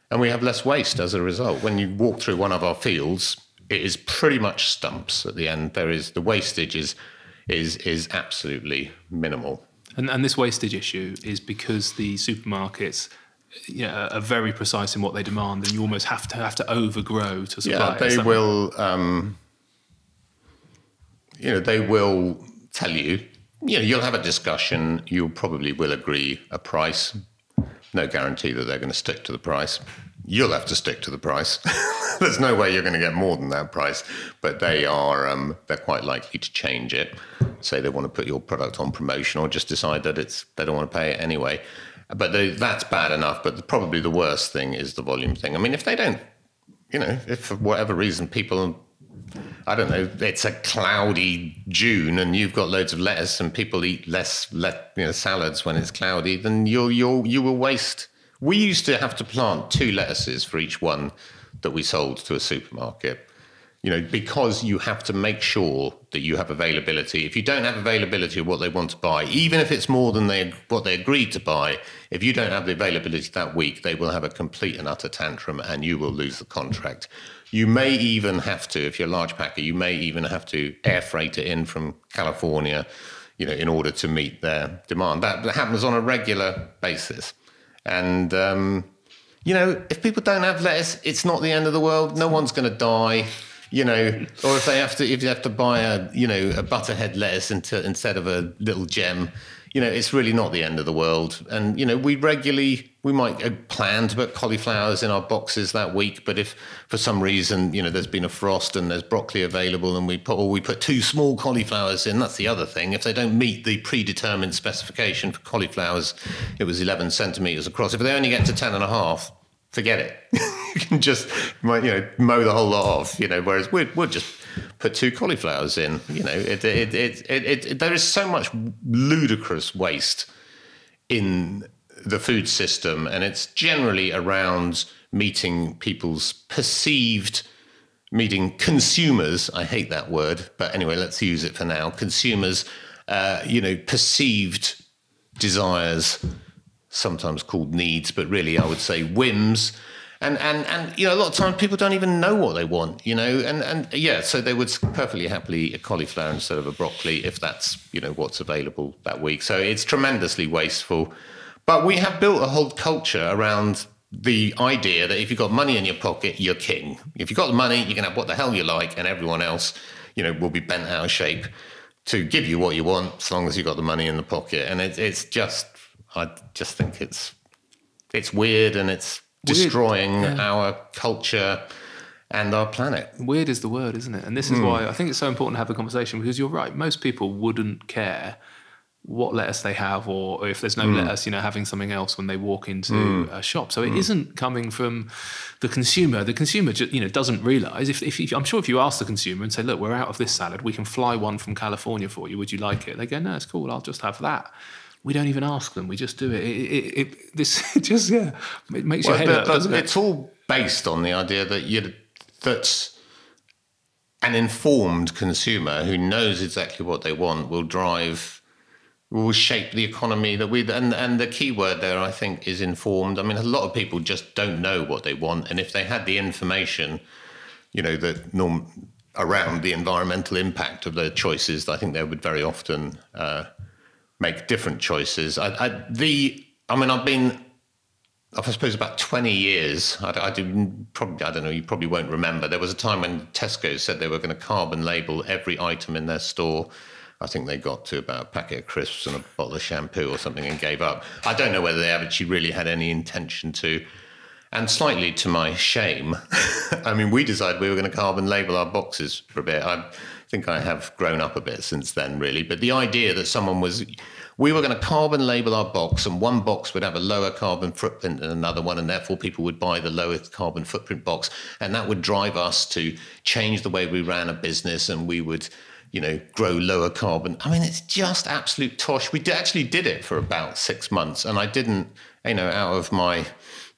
S2: and we have less waste as a result. When you walk through one of our fields, it is pretty much stumps at the end. There is the wastage is is is absolutely minimal.
S1: And, and this wastage issue is because the supermarkets you know, are very precise in what they demand, and you almost have to have to overgrow to supply.
S2: Yeah, they will. Um, you know, they will tell you. You know, you'll have a discussion. You probably will agree a price. No guarantee that they're going to stick to the price. You'll have to stick to the price. There's no way you're going to get more than that price, but they are. Um, they're quite likely to change it say they want to put your product on promotion or just decide that it's they don't want to pay it anyway. But they, that's bad enough. But probably the worst thing is the volume thing. I mean, if they don't, you know, if for whatever reason people, I don't know, it's a cloudy June and you've got loads of lettuce and people eat less, let, you know, salads when it's cloudy, then you'll you'll you will waste. We used to have to plant two lettuces for each one that we sold to a supermarket you know, because you have to make sure that you have availability. If you don't have availability of what they want to buy, even if it's more than they what they agreed to buy, if you don't have the availability that week, they will have a complete and utter tantrum, and you will lose the contract. You may even have to, if you're a large packer, you may even have to air freight it in from California, you know, in order to meet their demand. That happens on a regular basis, and. Um, you know, if people don't have lettuce, it's not the end of the world. No one's going to die you know, or if they have to if you have to buy a you know a butterhead lettuce into, instead of a little gem, you know, it's really not the end of the world. And, you know, we regularly, we might plan to put cauliflowers in our boxes that week, but if for some reason, you know, there's been a frost and there's broccoli available and we put, or we put two small cauliflowers in, that's the other thing. If they don't meet the predetermined specification for cauliflowers, it was 11 centimeters across. If they only get to 10 and a half, forget it. you can just, you know, mow the whole lot off, you know, whereas we'd, we'd just put two cauliflowers in. You know, it, it, it, there is so much ludicrous waste in the food system, and it's generally around meeting people's perceived meeting consumers. I hate that word, but anyway, let's use it for now. Consumers, uh, you know, perceived desires, sometimes called needs, but really I would say whims and and and you know a lot of times people don't even know what they want you know? And and yeah so they would perfectly happily eat a cauliflower instead of a broccoli if that's you know what's available that week. So it's tremendously wasteful. But we have built a whole culture around the idea that if you've got money in your pocket you're king. If you've got the money you can have what the hell you like and everyone else you know will be bent out of shape to give you what you want as long as you've got the money in the pocket. And it, it's just i just think it's it's weird and it's destroying yeah. our culture and our planet.
S1: Weird is the word, isn't it? And this is mm. why I think it's so important to have a conversation because you're right. Most people wouldn't care what lettuce they have or if there's no mm. lettuce, you know, having something else when they walk into mm. a shop. So it mm. not coming from the consumer. The consumer, just, you know, doesn't realize. If, if, if, I'm sure if you ask the consumer and say, "Look, we're out of this salad. We can fly one from California for you. Would you like it?" They go, "No, it's cool. I'll just have that." We don't even ask them. We just do it. it, it, it this just yeah, it makes well, your head but,
S2: but It's all based on the idea that you that an informed consumer who knows exactly what they want will drive will shape the economy that we and and the key word there I think is informed. I mean a lot of people just don't know what they want and if they had the information, you know, that norm around the environmental impact of their choices, I think they would very often uh, make different choices. I, I, the, I mean, I've been, I suppose, about 20 years. I, I do probably, I don't know, you probably won't remember. There was a time when Tesco said they were going to carbon label every item in their store. I think they got to about a packet of crisps and a bottle of shampoo or something and gave up. I don't know whether they actually really had any intention to. And slightly to my shame, I mean, we decided we were going to carbon label our boxes for a bit. I, think I have grown up a bit since then, really. But the idea that someone was, we were going to carbon label our box, and one box would have a lower carbon footprint than another one, and therefore people would buy the lowest carbon footprint box, and that would drive us to change the way we ran a business, and we would you know, grow lower carbon. I mean, it's just absolute tosh. We actually did it for about six months, and I didn't, you know, out of my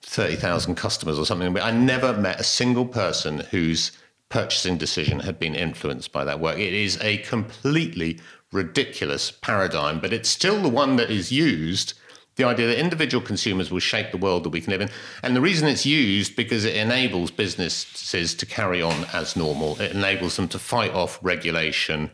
S2: 30,000 customers or something, I never met a single person who's purchasing decision had been influenced by that work. It is a completely ridiculous paradigm, but it's still the one that is used. The idea that individual consumers will shape the world that we can live in. And the reason it's used because it enables businesses to carry on as normal. It enables them to fight off regulation.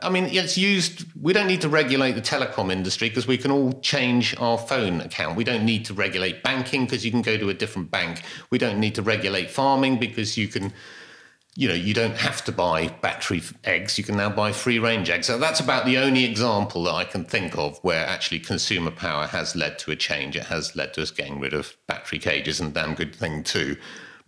S2: I mean, it's used, we don't need to regulate the telecom industry because we can all change our phone account. We don't need to regulate banking because you can go to a different bank. We don't need to regulate farming because you can you know, you don't have to buy battery eggs. You can now buy free range eggs. So that's about the only example that I can think of where actually consumer power has led to a change. It has led to us getting rid of battery cages and damn good thing too.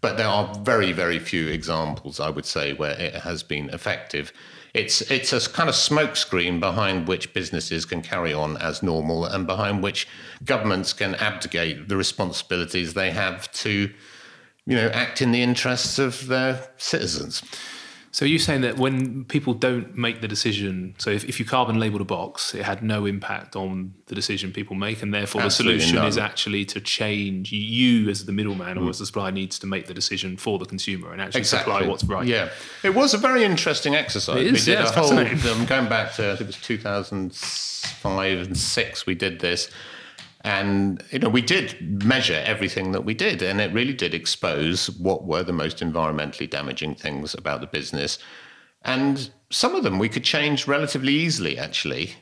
S2: But there are very, very few examples, I would say, where it has been effective. It's it's a kind of smokescreen behind which businesses can carry on as normal and behind which governments can abdicate the responsibilities they have to you know, act in the interests of their citizens.
S1: So you're saying that when people don't make the decision, so if, if you carbon labeled a box, it had no impact on the decision people make, and therefore Absolutely the solution none. is actually to change you as the middleman mm. or as the supplier needs to make the decision for the consumer and actually exactly. supply what's right.
S2: Yeah, it was a very interesting exercise.
S1: It is, we did yeah, a whole, um,
S2: going back to I think it was 2005 and six. We did this and you know, we did measure everything that we did, and it really did expose what were the most environmentally damaging things about the business. And some of them we could change relatively easily, actually.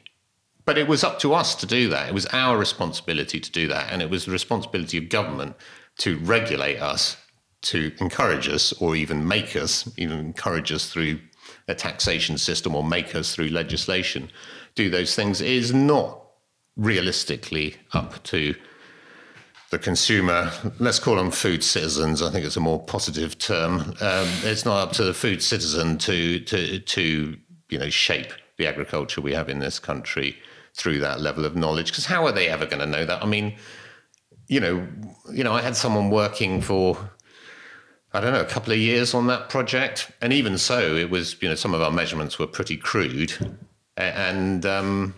S2: But it was up to us to do that. It was our responsibility to do that. And it was the responsibility of government to regulate us, to encourage us, or even make us, even encourage us through a taxation system or make us through legislation do those things. It is not realistically up to the consumer. Let's call them food citizens. I think it's a more positive term. Um, it's not up to the food citizen to to to you know shape the agriculture we have in this country through that level of knowledge. Because how are they ever going to know that? I mean, you know, you know, I had someone working for I don't know, a couple of years on that project. And even so, it was, you know, some of our measurements were pretty crude. And, um,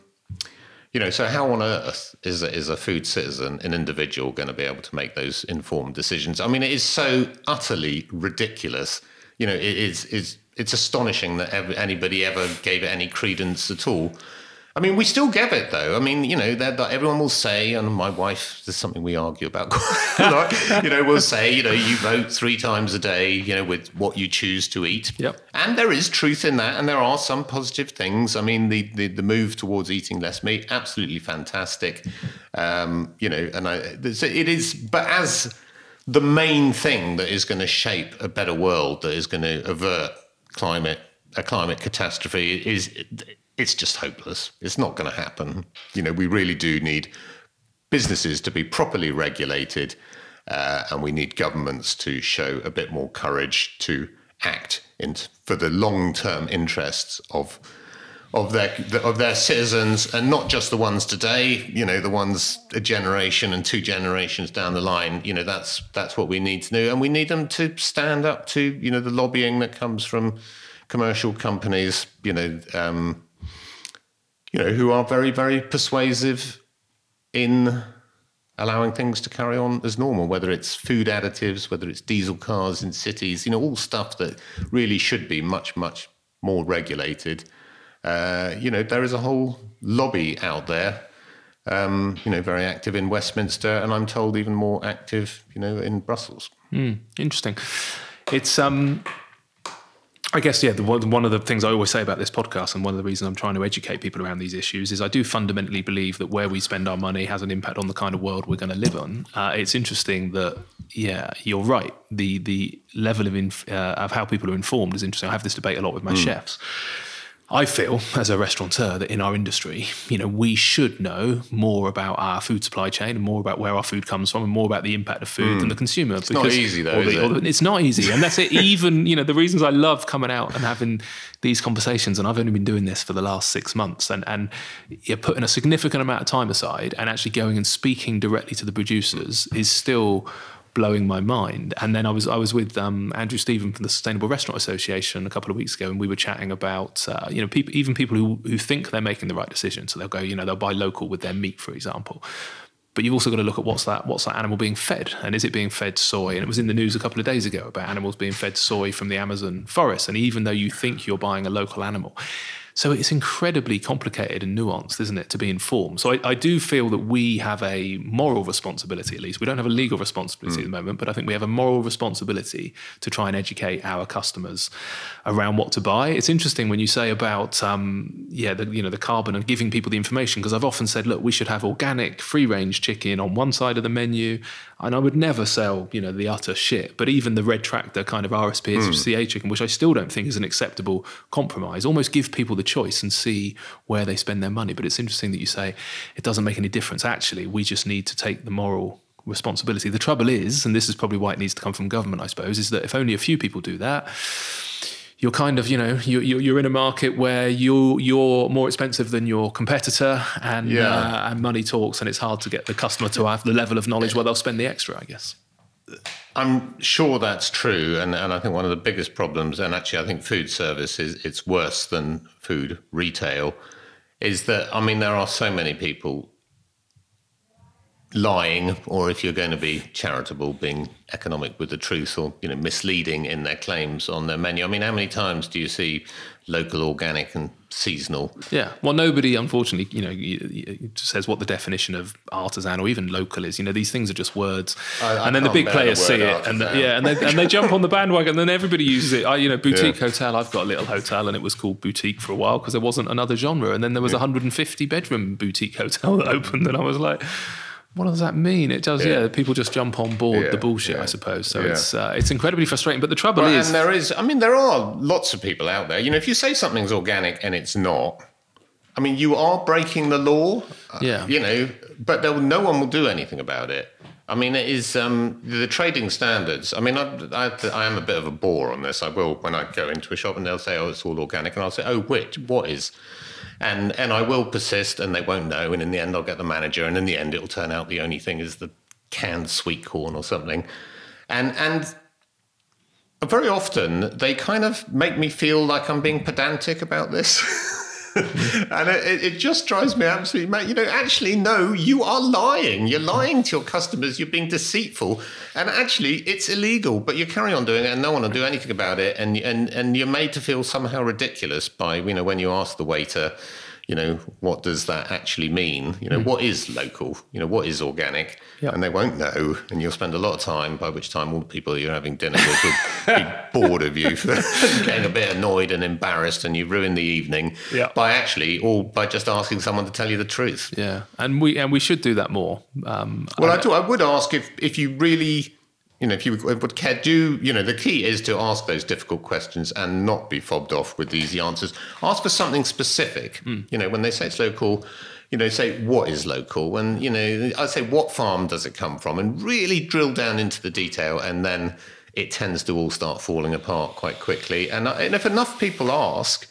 S2: you know, so how on earth is a, is a food citizen, an individual, going to be able to make those informed decisions? I mean, it is so utterly ridiculous. You know, it is, is it's astonishing that ever, anybody ever gave it any credence at all. I mean, we still get it though. I mean, you know, that everyone will say, and my wife, there's something we argue about quite a lot, you know, will say, you know, you vote three times a day, you know, with what you choose to eat.
S1: Yep.
S2: And there is truth in that, and there are some positive things. I mean, the the, the move towards eating less meat, absolutely fantastic. Um, you know, and I, it is, but as the main thing that is going to shape a better world, that is going to avert climate a climate catastrophe, is it's just hopeless. It's not going to happen. You know, we really do need businesses to be properly regulated, uh, and we need governments to show a bit more courage to act in, for the long-term interests of of their of their citizens, and not just the ones today. You know, the ones a generation and two generations down the line. You know, that's that's what we need to do, and we need them to stand up to you know the lobbying that comes from commercial companies. You know. Um, you know, who are very, very persuasive in allowing things to carry on as normal, whether it's food additives, whether it's diesel cars in cities, you know, all stuff that really should be much, much more regulated. Uh, you know, there is a whole lobby out there, um, you know, very active in Westminster, and I'm told even more active, you know, in Brussels.
S1: Mm, interesting. It's um, I guess, yeah, the, one of the things I always say about this podcast, and one of the reasons I'm trying to educate people around these issues, is I do fundamentally believe that where we spend our money has an impact on the kind of world we're going to live on. Uh, it's interesting that, yeah, you're right. The the level of inf- uh, of how people are informed is interesting. I have this debate a lot with my mm. chefs I feel as a restaurateur that in our industry, you know, we should know more about our food supply chain and more about where our food comes from and more about the impact of food mm. than the consumer.
S2: It's because, not easy though, the,
S1: it? It's not easy. And that's it. Even, you know, the reasons I love coming out and having these conversations, and I've only been doing this for the last six months and, and you're putting a significant amount of time aside and actually going and speaking directly to the producers is still blowing my mind. And then I was I was with um, Andrew Stephen from the Sustainable Restaurant Association a couple of weeks ago, and we were chatting about uh, you know people even people who who think they're making the right decision. So they'll go you know they'll buy local with their meat, for example. But you've also got to look at what's that what's that animal being fed, and is it being fed soy? And it was in the news a couple of days ago about animals being fed soy from the Amazon forest. And even though you think you're buying a local animal, so it's incredibly complicated and nuanced, isn't it, to be informed? So I, I, do feel that we have a moral responsibility, at least. We don't have a legal responsibility mm. at the moment, but I think we have a moral responsibility to try and educate our customers around what to buy. It's interesting when you say about, um, yeah, the, you know, the carbon and giving people the information, because I've often said, look, we should have organic, free range chicken on one side of the menu, and I would never sell, you know, the utter shit. But even the red tractor kind of RSP mm. chicken, which I still don't think is an acceptable compromise, almost give people the choice and see where they spend their money. But it's interesting that you say it doesn't make any difference. Actually, we just need to take the moral responsibility. The trouble is, and this is probably why it needs to come from government, I suppose, is that if only a few people do that, you're kind of, you know, you're, you're in a market where you're, you're more expensive than your competitor and, yeah. uh, and money talks and it's hard to get the customer to have the level of knowledge where they'll spend the extra, I guess.
S2: I'm sure that's true, and, and I think one of the biggest problems, and actually I think food service is it's worse than food retail, is that I mean there are so many people lying, or if you're going to be charitable, being economic with the truth, or you know misleading in their claims on their menu. I mean, how many times do you see local, organic, and seasonal.
S1: Yeah. Well, nobody, unfortunately, you know, says what the definition of artisan or even local is. You know, these things are just words, I, I and then the big players the see it, and the, yeah, and they, and they jump on the bandwagon. And then everybody uses it. I, you know, boutique yeah. hotel. I've got a little hotel, and it was called boutique for a while because there wasn't another genre. And then there was a 150 bedroom boutique hotel that opened, and I was like what does that mean? It does, yeah. yeah people just jump on board yeah, the bullshit, yeah, I suppose. So it's uh, it's incredibly frustrating. But the trouble well, is,
S2: and there is, I mean, there are lots of people out there. You know, if you say something's organic and it's not, I mean, you are breaking the law. uh,
S1: Yeah.
S2: You know, but there, no one will do anything about it. I mean, it is um, the trading standards. I mean, I, I, I am a bit of a bore on this. I will when I go into a shop and they'll say, "Oh, it's all organic," and I'll say, "Oh, which? What is?" And and I will persist, and they won't know. And in the end, I'll get the manager, and in the end, it'll turn out the only thing is the canned sweet corn or something. And and very often they kind of make me feel like I'm being pedantic about this. and it, it just drives me absolutely mad. You know, actually, no, you are lying. You're lying to your customers. You're being deceitful, and actually, it's illegal. But you carry on doing it, and no one will do anything about it. And and and you're made to feel somehow ridiculous by you know when you ask the waiter, you know, what does that actually mean? You know, what is local? You know, what is organic?
S1: Yeah.
S2: And they won't know, and you'll spend a lot of time. By which time, all the people you're having dinner with will be bored of you, for getting a bit annoyed and embarrassed, and you ruin the evening
S1: Yeah.
S2: by actually, or by just asking someone to tell you the truth.
S1: Yeah, and we and we should do that more. Um,
S2: Well, I do. I would ask if if you really, you know, if you would care, do you know the key is to ask those difficult questions and not be fobbed off with easy answers. Ask for something specific. You know, when they say it's local. You know, say what is local, and you know, I say what farm does it come from, and really drill down into the detail, and then it tends to all start falling apart quite quickly. And, and if enough people ask,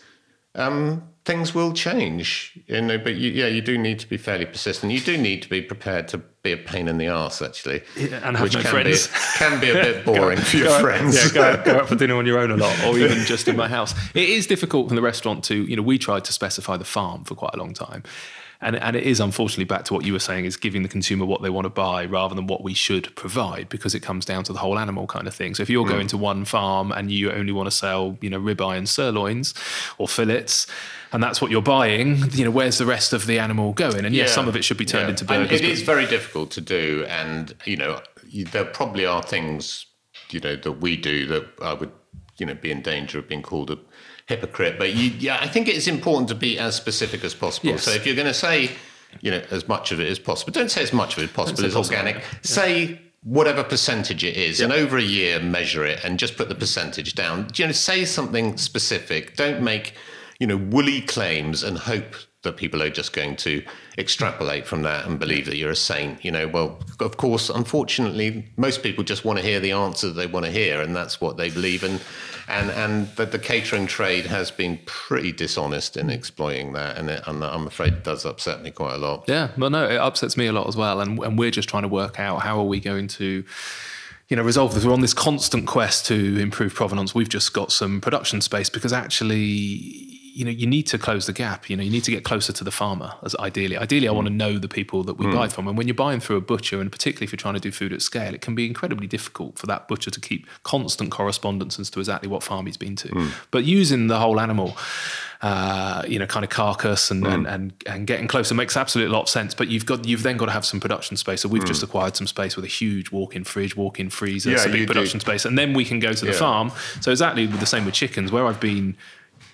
S2: um, things will change. You know, but you, yeah, you do need to be fairly persistent. You do need to be prepared to be a pain in the arse, actually,
S1: and have
S2: which
S1: no
S2: can
S1: friends.
S2: be can be a bit boring for your
S1: Go out-
S2: friends.
S1: Yeah, go out, go out for dinner on your own a lot, or even just in my house. It is difficult from the restaurant to, you know, we tried to specify the farm for quite a long time. And, and it is unfortunately back to what you were saying is giving the consumer what they want to buy rather than what we should provide because it comes down to the whole animal kind of thing. So if you're going mm. to one farm and you only want to sell, you know, ribeye and sirloins or fillets, and that's what you're buying, you know, where's the rest of the animal going? And yes,
S2: Yeah.
S1: some of it should be turned
S2: Yeah.
S1: into
S2: And
S1: burgers.
S2: It
S1: but-
S2: is very difficult to do, and you know, there probably are things you know that we do that I would you know be in danger of being called a hypocrite. But you, yeah, I think it is important to be as specific as possible.
S1: Yes.
S2: So if you're going to say, you know, as much of it as possible, don't say as much of it as possible as organic. Say whatever percentage it is, and over a year measure it, and just put the percentage down. You know, say something specific. Don't make you know woolly claims and hope that people are just going to extrapolate from that and believe that you're a saint. You know, well, of course, unfortunately, most people just want to hear the answer they want to hear, and that's what they believe. And and and that the catering trade has been pretty dishonest in exploiting that, and, it, and I'm afraid it does upset me quite a lot.
S1: Yeah, well, no, it upsets me a lot as well, and and we're just trying to work out how are we going to. You know, resolve this. We're on this constant quest to improve provenance. We've just got some production space because actually, you know, you need to close the gap. You know, you need to get closer to the farmer. As ideally, ideally, I want to mm. know the people that we mm. buy from. And when you're buying through a butcher, and particularly if you're trying to do food at scale, it can be incredibly difficult for that butcher to keep constant correspondence as to exactly what farm he's been to. Mm. But using the whole animal, uh, you know, kind of carcass and, and and and getting closer makes absolutely a lot of sense. But you've got you've then got to have some production space. So we've just acquired some space with a huge walk-in fridge, walk-in freezer,
S2: Yeah,
S1: big
S2: do.
S1: production space, and then we can go to the
S2: Yeah.
S1: farm. So exactly the same with chickens, where I've been.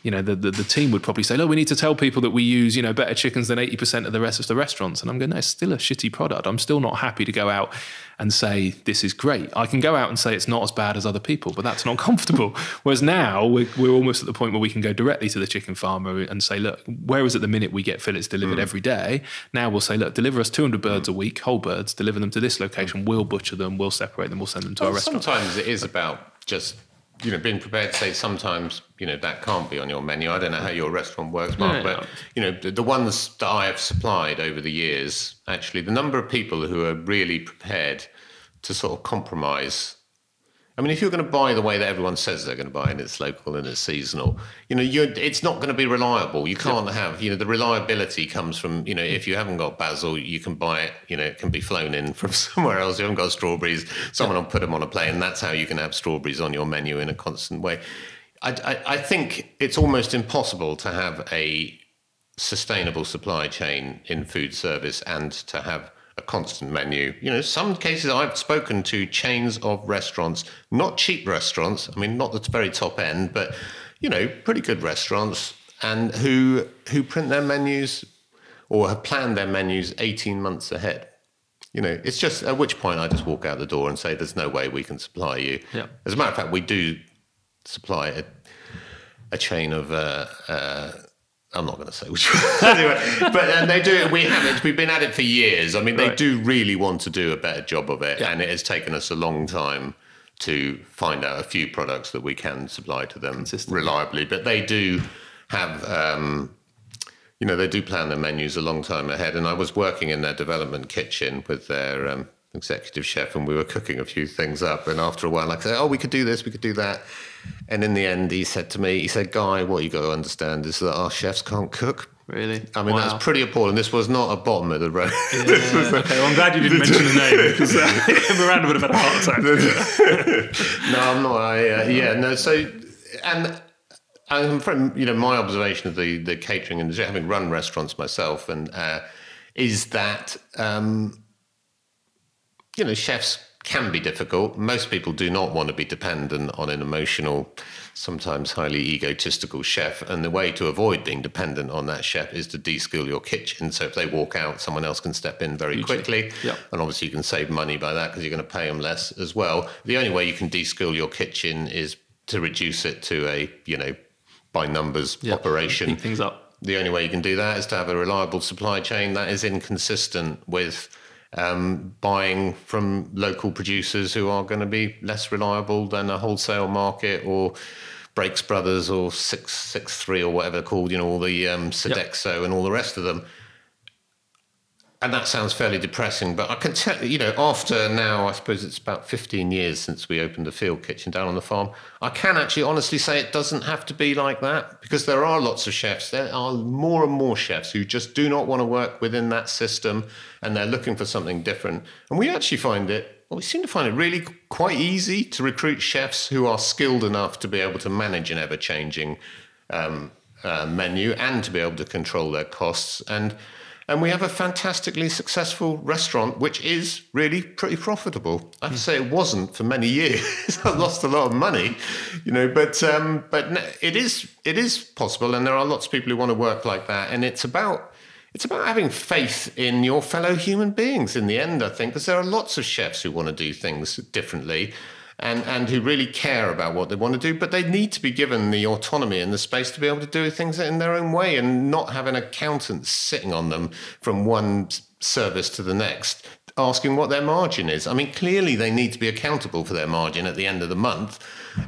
S1: You know, the, the, the team would probably say, "Look, we need to tell people that we use, you know, better chickens than eighty percent of the rest of the restaurants." And I'm going, "No, it's still a shitty product. I'm still not happy to go out and say this is great. I can go out and say it's not as bad as other people, but that's not comfortable. Whereas now we're, we're almost at the point where we can go directly to the chicken farmer and say, look, whereas at the minute we get fillets delivered
S2: Mm.
S1: every day, now we'll say, look, deliver us 200 birds a week, whole birds, deliver them to this location. We'll butcher them, we'll separate them, we'll send them to our
S2: Well,
S1: restaurant.
S2: sometimes it is about just you know being prepared to say sometimes you know that can't be on your menu. I don't know how your restaurant works, Mark,
S1: Yeah,
S2: but
S1: yeah.
S2: you know the, the ones that I have supplied over the years, actually, the number of people who are really prepared to sort of compromise. I mean, if you're going to buy the way that everyone says they're going to buy, and it's local and it's seasonal, you know, you're, it's not going to be reliable. You can't have, you know, the reliability comes from, you know, if you haven't got basil, you can buy it. You know, it can be flown in from somewhere else. You haven't got strawberries, someone will put them on a plane. and That's how you can have strawberries on your menu in a constant way. I, I, I think it's almost impossible to have a sustainable supply chain in food service and to have a constant menu. You know, some cases I've spoken to chains of restaurants, not cheap restaurants. I mean, not the very top end, but you know, pretty good restaurants, and who who print their menus or have planned their menus eighteen months ahead. You know, it's just at which point I just walk out the door and say, "There's no way we can supply you."
S1: Yeah.
S2: As a matter of fact, we do supply a, a chain of uh, uh, I'm not going to say which one. anyway, but and they do it. We have it. We've been at it for years. I mean, they
S1: Right.
S2: do really want to do a better job of it,
S1: Yeah.
S2: and it has taken us a long time to find out a few products that we can supply to them reliably. But they do have. Um, you know, they do plan their menus a long time ahead. And I was working in their development kitchen with their um, executive chef, and we were cooking a few things up. And after a while, I said, "Oh, we could do this, we could do that." And in the end, he said to me, "He said, Guy, what you got to understand is that our chefs can't cook."
S1: Really?
S2: I mean,
S1: Wow.
S2: that's pretty appalling. This was not a bottom of the road.
S1: Yeah, okay, well, I'm glad you didn't mention the name because uh, Miranda would have had a heart attack.
S2: no, I'm not. I, uh, yeah, no. So, and I'm from you know my observation of the the catering industry, having run restaurants myself, and uh, is that um, you know chefs can be difficult. Most people do not want to be dependent on an emotional, sometimes highly egotistical chef. And the way to avoid being dependent on that chef is to de-skill your kitchen. So if they walk out, someone else can step in very quickly.
S1: Yep.
S2: And obviously, you can save money by that because you're going to pay them less as well. The only way you can de-skill your kitchen is to reduce it to a, you know, by numbers operation.
S1: Keep things up.
S2: The only way you can do that is to have a reliable supply chain that is inconsistent with um, buying from local producers who are going to be less reliable than a wholesale market or Brakes Brothers or Six Six Three or whatever they're called. You know, all the um, Sodexo and all the rest of them. And that sounds fairly depressing, but I can tell you know after now, I suppose it's about 15 years since we opened the field kitchen down on the farm. I can actually honestly say it doesn't have to be like that because there are lots of chefs. There are more and more chefs who just do not want to work within that system, and they're looking for something different. And we actually find it. Well, we seem to find it really quite easy to recruit chefs who are skilled enough to be able to manage an ever-changing um, uh, menu and to be able to control their costs. And and we have a fantastically successful restaurant, which is really pretty profitable. I have to say it wasn't for many years. I lost a lot of money, you know, but um, but it is it is possible, and there are lots of people who want to work like that. And it's about it's about having faith in your fellow human beings. In the end, I think, because there are lots of chefs who want to do things differently and, and who really care about what they want to do, but they need to be given the autonomy and the space to be able to do things in their own way and not have an accountant sitting on them from one service to the next asking what their margin is. I mean, clearly they need to be accountable for their margin at the end of the month,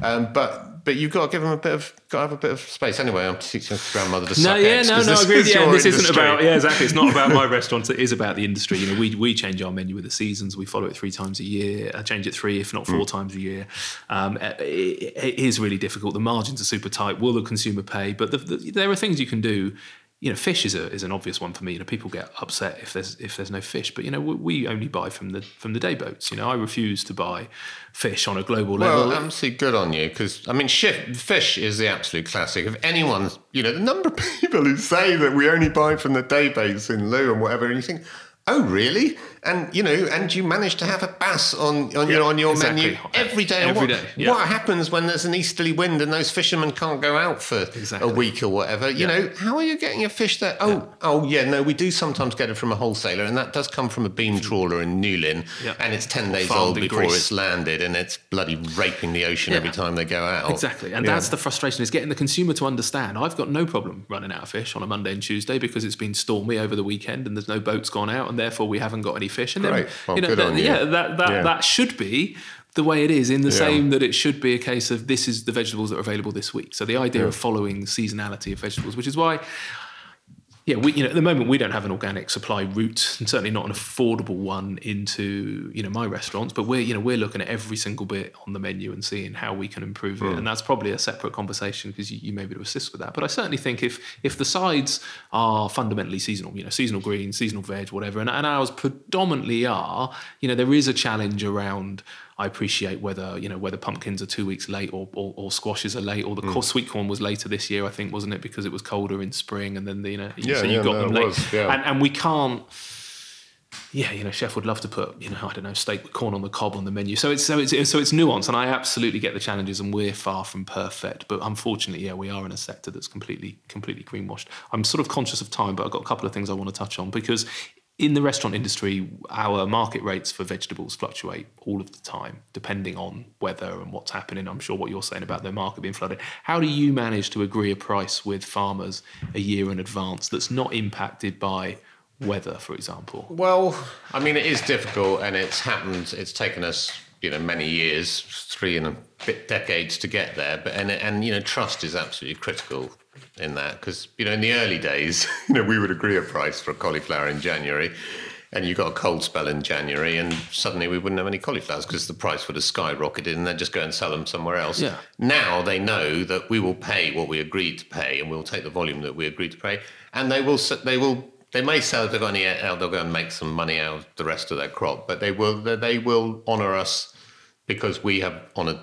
S2: um, but but you've got to give them a bit of got to have a bit of space. Anyway, I'm teaching my grandmother to
S1: No, yeah,
S2: eggs,
S1: no, no, I agree. Yeah, this isn't about. Yeah, exactly. It's not about my restaurants. It is about the industry. You know, we we change our menu with the seasons. We follow it three times a year. I change it three, if not four times a year. Um, it, it is really difficult. The margins are super tight. Will the consumer pay? But the, the, there are things you can do. You know, fish is a is an obvious one for me. You know, people get upset if there's if there's no fish. But you know, we, we only buy from the from the day boats. You know, I refuse to buy fish on a global level.
S2: Well, absolutely good on you because I mean, fish is the absolute classic. If anyone, you know, the number of people who say that we only buy from the day boats in Looe and whatever, and you think, oh, really? And you know, and you manage to have a bass on on your on your
S1: exactly.
S2: menu every day.
S1: Every
S2: what,
S1: day, yeah.
S2: what happens when there's an easterly wind and those fishermen can't go out for
S1: Exactly.
S2: a week or whatever? You know, how are you getting your fish there? Oh, oh, yeah, no, we do sometimes get it from a wholesaler, and that does come from a beam trawler in Newlyn, and it's ten days old before
S1: Greece.
S2: it's landed, and it's bloody raping the ocean every time they go out.
S1: Exactly. And that's the frustration is getting the consumer to understand I've got no problem running out of fish on a Monday and Tuesday because it's been stormy over the weekend and there's no boats gone out and therefore we haven't got any fish. And
S2: Great. Well,
S1: you know, that-
S2: you.
S1: yeah, that that,
S2: Yeah.
S1: that should be the way it is, in the
S2: Yeah.
S1: same that it should be a case of this is the vegetables that are available this week. So the idea of following seasonality of vegetables, which is why yeah, we you know at the moment we don't have an organic supply route, and certainly not an affordable one into you know my restaurants. But we're you know we're looking at every single bit on the menu and seeing how we can improve
S2: Hmm.
S1: it, and that's probably a separate conversation because you, you may be able to assist with that. But I certainly think if if the sides are fundamentally seasonal, you know seasonal greens, seasonal veg, whatever, and, and ours predominantly are, you know there is a challenge around. I appreciate whether you know whether pumpkins are two weeks late or or, or squashes are late or the
S2: mm.
S1: co- sweet corn was later this year. I think wasn't it because it was colder in spring and then the, you know
S2: Yeah,
S1: so you
S2: yeah,
S1: got
S2: no,
S1: them late.
S2: was, yeah.
S1: and, and we can't. Yeah, you know, chef would love to put, you know, I don't know, steak with corn on the cob on the menu. So it's so it's so it's nuanced, and I absolutely get the challenges, and we're far from perfect. But unfortunately, yeah, we are in a sector that's completely completely greenwashed. I'm sort of conscious of time, but I've got a couple of things I want to touch on because in the restaurant industry, our market rates for vegetables fluctuate all of the time, depending on weather and what's happening. I'm sure what you're saying about the market being flooded. How do you manage to agree a price with farmers a year in advance that's not impacted by weather, for example?
S2: Well, I mean, it is difficult, and it's happened. It's taken us, you know, many years, three and a bit decades to get there. But and and you know, trust is absolutely critical in that because you know, in the early days, you know, we would agree a price for a cauliflower in January. And you got a cold spell in January, and suddenly we wouldn't have any cauliflowers because the price would have skyrocketed, and they'd just go and sell them somewhere else.
S1: Yeah.
S2: Now they know that we will pay what we agreed to pay, and we'll take the volume that we agreed to pay, and they will they will they may sell if they've any out, they'll go and make some money out of the rest of their crop, but they will they will honour us because we have honoured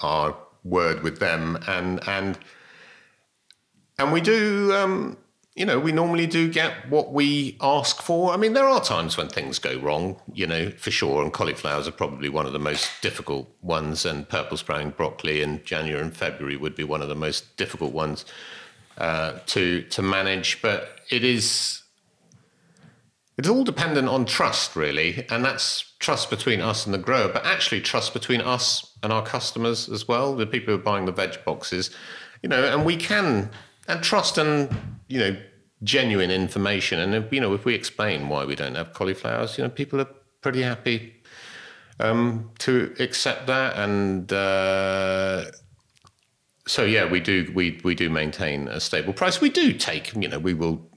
S2: our word with them, and and and we do. Um, you know, we normally do get what we ask for. I mean, there are times when things go wrong, you know, for sure. And cauliflowers are probably one of the most difficult ones, and purple sprouting broccoli in January and February would be one of the most difficult ones uh, to to manage. But it is it's all dependent on trust, really, and that's trust between us and the grower, but actually trust between us and our customers as well, the people who are buying the veg boxes, you know, and we can and trust and you know genuine information, and you know if we explain why we don't have cauliflowers, you know, people are pretty happy um, to accept that, and. Uh, so yeah, we do we we do maintain a stable price. We do take you know we will.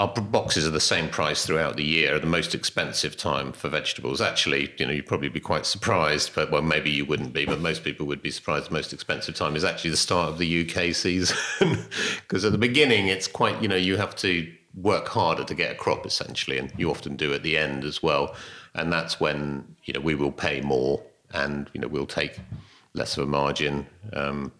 S2: Our boxes are the same price throughout the year. The most expensive time for vegetables, actually, you know, you'd probably be quite surprised, but well, maybe you wouldn't be, but most people would be surprised. The most expensive time is actually the start of the UK season, because at the beginning it's quite, you know, you have to work harder to get a crop essentially, and you often do at the end as well, and that's when you know we will pay more, and you know we'll take less of a margin. Um,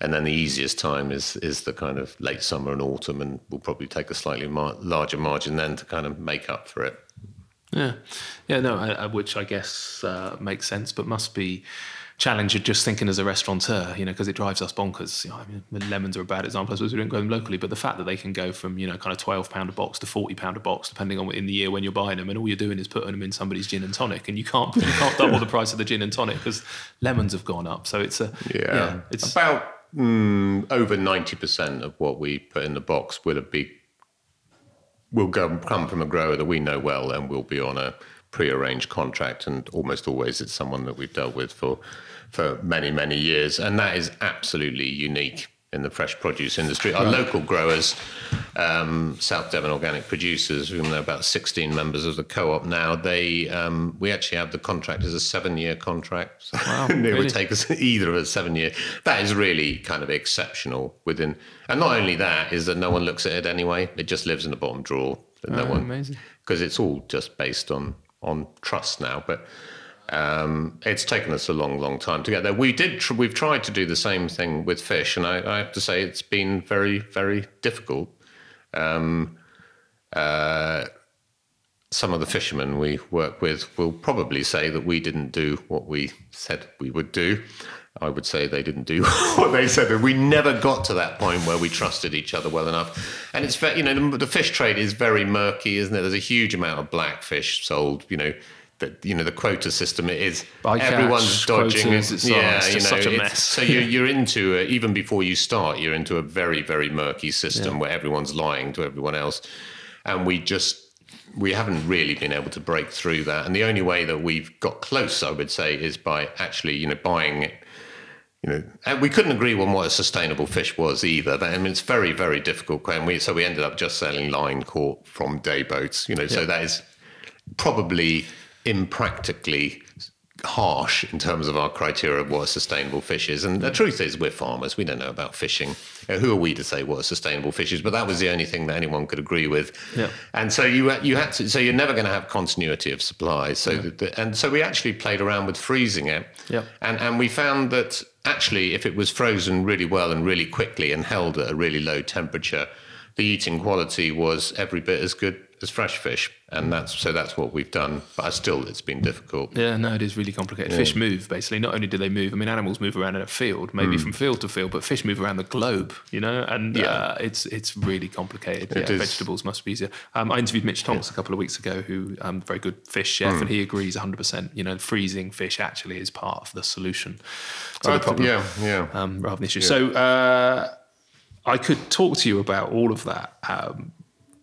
S2: and then the easiest time is is the kind of late summer and autumn, and we'll probably take a slightly mar- larger margin then to kind of make up for it.
S1: Yeah, yeah, no, I, I- which I guess uh, makes sense, but must be challenging just thinking as a restaurateur, you know, because it drives us bonkers. You know, I mean, the lemons are a bad example, I suppose we don't grow them locally, but the fact that they can go from you know kind of twelve pound a box to forty pound a box, depending on in the year when you're buying them, and all you're doing is putting them in somebody's gin and tonic, and you can't you can't double the price of the gin and tonic because lemons have gone up. So it's a
S2: Yeah,
S1: it's
S2: about mm, over ninety percent of what we put in the box will be will go come from a grower that we know well, and will be on a pre-arranged contract, and almost always it's someone that we've dealt with for for many many years, and that is absolutely unique in the fresh produce industry. Our local growers, um, South Devon Organic Producers, whom there are about 16 members of the co-op now, they um, we actually have the contract as a seven-year contract. So
S1: Wow,
S2: it
S1: really?
S2: would take us either of us seven-year. That is really kind of exceptional within, and not only that is that no one looks at it anyway. It just lives in the bottom drawer. that no
S1: Oh,
S2: one
S1: amazing.
S2: because it's all just based on on trust now. But um, it's taken us a long, long time to get there. We did. Tr- we've tried to do the same thing with fish, and I, I have to say it's been very, very difficult. Um, uh, some of the fishermen we work with will probably say that we didn't do what we said we would do. I would say they didn't do what they said. We never got to that point where we trusted each other well enough. And it's you know, the, the fish trade is very murky, isn't it? There's a huge amount of black fish sold, you know. That you know the quota system it is
S1: Bycatch,
S2: everyone's dodging
S1: quotas, it's-
S2: yeah
S1: it's
S2: you know
S1: such a mess.
S2: so you're, you're into it even before you start you're into a very very murky system where everyone's lying to everyone else. And we just we haven't really been able to break through that. And the only way that we've got close i would say is by actually you know buying it you know and we couldn't agree on what a sustainable fish was either. But, i mean it's very very difficult and we so we ended up just selling line caught from day boats you know so that is probably impractically harsh in terms of our criteria of what a sustainable fish is. And the truth is, we're farmers. We don't know about fishing. Uh, who are we to say what a sustainable fish is? But that was the only thing that anyone could agree with.
S1: Yeah.
S2: And so you you had to. So you're never going to have continuity of supply. So that the, and so we actually played around with freezing it.
S1: Yeah.
S2: And and we found that actually, if it was frozen really well and really quickly and held at a really low temperature. The eating quality was every bit as good as fresh fish, and that's so that's what we've done. But I still, it's been difficult.
S1: Yeah, no, it is really complicated. Fish move basically. Not only do they move, I mean, animals move around in a field, maybe from field to field, but fish move around the globe. You know, and.
S2: Yeah.
S1: uh, it's it's really complicated.
S2: It
S1: yeah, vegetables must be easier. Um, I interviewed Mitch Tonks a couple of weeks ago, who um, very good fish chef,
S2: Hmm.
S1: and he agrees 100. percent You know, freezing fish actually is part of the solution to
S2: I
S1: the problem.
S2: yeah, yeah.
S1: um, rather than the issue. So uh, I could talk to you about all of that, um,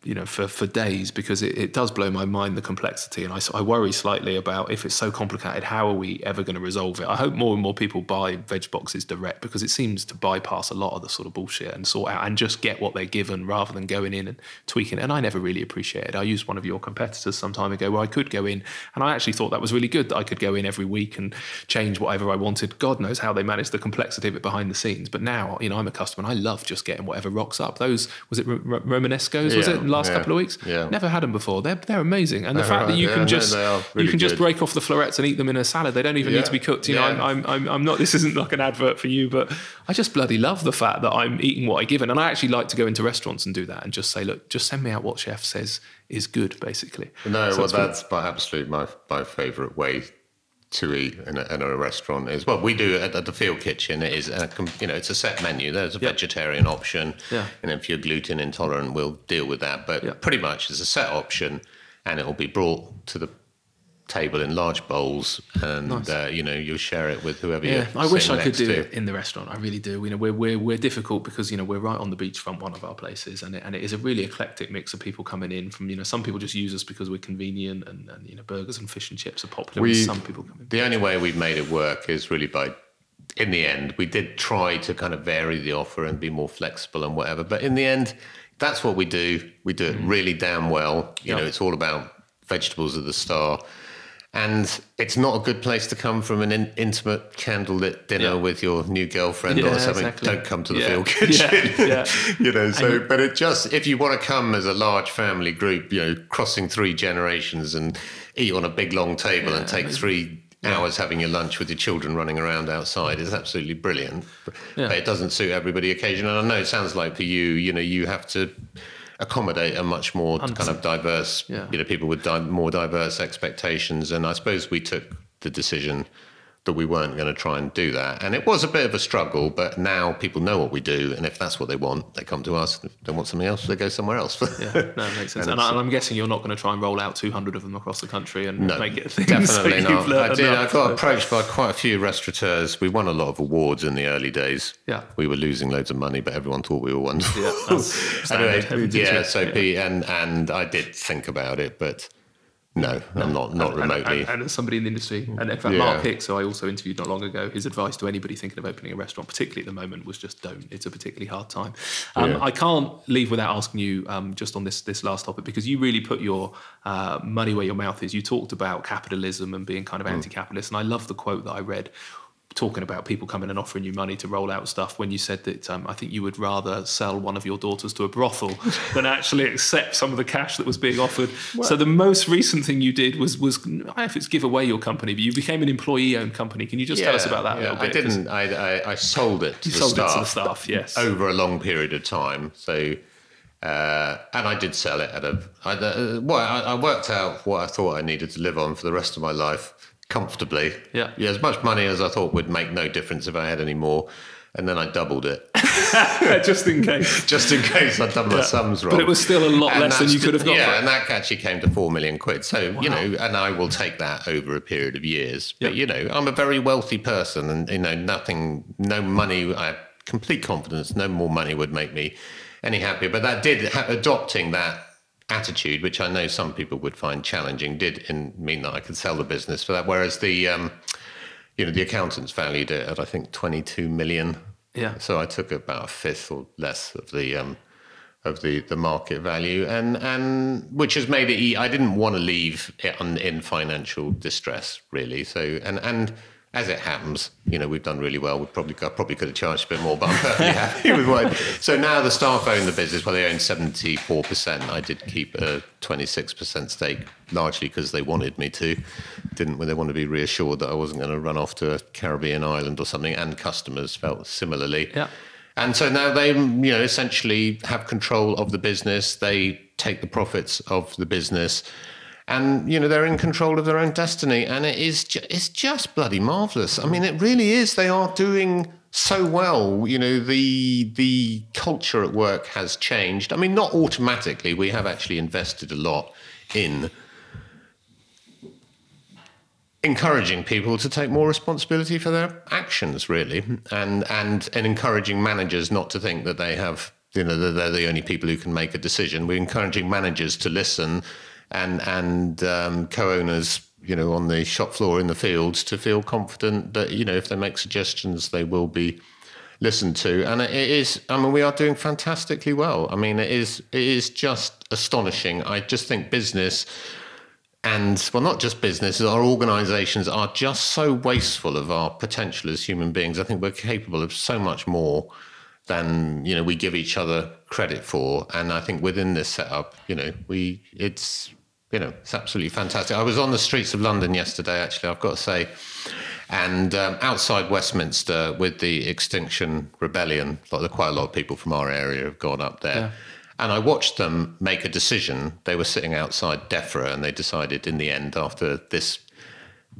S1: you know, for, for days because it, it does blow my mind the complexity, and I, I worry slightly about if it's so complicated, how are we ever going to resolve it? I hope more and more people buy veg boxes direct because it seems to bypass a lot of the sort of bullshit and sort out and just get what they're given rather than going in and tweaking it. And I never really appreciated. I used one of your competitors some time ago where I could go in, and I actually thought that was really good that I could go in every week and change whatever I wanted. God knows how they managed the complexity of it behind the scenes. But now, you know, I'm a customer and I love just getting whatever rocks up. Those was it R- Romanescos? Was it last
S2: yeah,
S1: couple of weeks?
S2: yeah.
S1: Never had them before. They're they're amazing, and the
S2: They're
S1: fact that you
S2: yeah,
S1: can just
S2: are
S1: you
S2: really
S1: can just break off the florets and eat them in a salad. They don't even need to be cooked. You know. I'm, I'm I'm I'm not. This isn't like an advert for you, but I just bloody love the fact that I'm eating what I given, and I actually like to go into restaurants and do that and just say, look, just send me out what chef says is good, basically.
S2: No,
S1: So
S2: well, that's by absolute my my favourite way to eat in a, in a restaurant is well, we do it at the field kitchen. It is a, you know it's a set menu. There's a
S1: Yeah.
S2: vegetarian option,
S1: Yeah.
S2: and if you're gluten intolerant, we'll deal with that. But
S1: Yeah.
S2: pretty much it's a set option, and it will be brought to the table in large bowls, and
S1: Nice.
S2: uh, you know you'll share it with whoever.
S1: Yeah,
S2: you're
S1: I wish I could do
S2: to.
S1: it in the restaurant. I really do. You know, we're we're we're difficult because you know we're right on the beachfront, one of our places, and it, and it is a really eclectic mix of people coming in from you know some people just use us because we're convenient and, and you know burgers and fish and chips are popular.
S2: We-
S1: some people come in.
S2: The only way we've made it work is really by, in the end, we did try to kind of vary the offer and be more flexible and whatever. But in the end, that's what we do. We do it really damn well. You
S1: Yeah.
S2: know, it's all about vegetables at the star. And it's not a good place to come from an in, intimate candlelit dinner
S1: Yeah.
S2: with your new girlfriend
S1: Yeah,
S2: or something.
S1: exactly.
S2: Don't come to the
S1: Yeah.
S2: field kitchen.
S1: Yeah,
S2: you know, so
S1: you-
S2: but it just if you want to come as a large family group, you know, crossing three generations and eat on a big long table and take three hours having your lunch with your children running around outside is absolutely brilliant. But, it doesn't suit everybody occasionally. And I know it sounds like for you, you know, you have to accommodate a much more kind of diverse,
S1: Yeah.
S2: you know, people with di- more diverse expectations. And I suppose we took the decision that we weren't going to try and do that. And it was a bit of a struggle, but now people know what we do. And if that's what they want, they come to us. If they want something else, they go somewhere else.
S1: Yeah, no, it makes sense.
S2: And
S1: And, I, am guessing you're not going to try and roll out 200 of them across the country and
S2: No,
S1: make it
S2: definitely not. I did. I got approached by quite a few restaurateurs. We won a lot of awards in the early days.
S1: Yeah.
S2: we were losing loads of money, but everyone thought we were wonderful.
S1: Yeah,
S2: anyway, yeah. So
S1: Yeah.
S2: P and and I did think about it, but no, I'm not not
S1: And-
S2: remotely.
S1: And, and, as somebody in the industry, and in fact,
S2: Yeah.
S1: Mark Hix, who I also interviewed not long ago, his advice to anybody thinking of opening a restaurant, particularly at the moment, was just don't. It's a particularly hard time. Um,
S2: Yeah.
S1: I can't leave without asking you um, just on this this last topic because you really put your uh, money where your mouth is. You talked about capitalism and being kind
S2: Mm.
S1: of anti-capitalist, and I love the quote that I read. Talking about people coming and offering you money to roll out stuff, when you said that um, I think you would rather sell one of your daughters to a brothel than actually accept some of the cash that was being offered. so the most recent thing you did was was I don't know if it's give away your company, but you became an employee-owned company. Can you just tell us about that a
S2: yeah.
S1: little bit?
S2: I
S1: 'Cause
S2: didn't. I, I, I sold it to
S1: You
S2: the
S1: sold
S2: staff
S1: it to the staff, yes.
S2: over a long period of time. So, uh, and I did sell it at a. I, uh, well, I, I worked out what I thought I needed to live on for the rest of my life comfortably.
S1: Yeah.
S2: yeah, as much money as I thought would make no difference if I had any more, and then I doubled it
S1: just in case.
S2: just in case I'd done my sums wrong.
S1: But it was still a lot
S2: And
S1: less than you could have got.
S2: Yeah,
S1: for it.
S2: and that actually came to four million quid. So you know, and I will take that over a period of years. But
S1: Yeah.
S2: you know, I'm a very wealthy person, and you know, nothing, no money. I have complete confidence. No more money would make me any happier. But that did ha- adopting that attitude, which I know some people would find challenging, did in, mean that I could sell the business for that. Whereas the um, you know, the accountants valued it at I think 22 million.
S1: Yeah.
S2: So I took about a fifth or less of the um, of the, the market value, and and which has made it. I didn't want to leave it on, in financial distress, really. So and and as it happens, you know, we've done really well. We probably I probably could have charged a bit more, but I'm perfectly happy with what. So now the staff own the business. Well, they own 74 percent. I did keep a 26 percent stake, largely because they wanted me to. Didn't they want to be reassured that I wasn't going to run off to a Caribbean island or something? And customers felt similarly.
S1: Yeah.
S2: And so now they, you know, essentially have control of the business. They take the profits of the business, and you know they're in control of their own destiny. And it is, ju- it's just bloody marvelous. I mean, it really is. They are doing so well. You know, the the culture at work has changed. I mean, not automatically. We have actually invested a lot in encouraging people to take more responsibility for their actions, really, and and and encouraging managers not to think that they have, you know, that they're the only people who can make a decision. We're encouraging managers to listen, and and um, co-owners, you know, on the shop floor in the fields to feel confident that you know if they make suggestions, they will be listened to. And it is, I mean, we are doing fantastically well. I mean, it is it is just astonishing. I just think business and well, not just businesses, our organizations are just so wasteful of our potential as human beings. I think we're capable of so much more than you know we give each other credit for. And I think within this setup, you know, we it's you know it's absolutely fantastic. I was on the streets of London yesterday, actually. I've got to say. And um, outside Westminster, with the Extinction Rebellion, like quite a lot of people from our area have gone up there. Yeah and I watched them make a decision. They were sitting outside DEFRA and they decided in the end, after this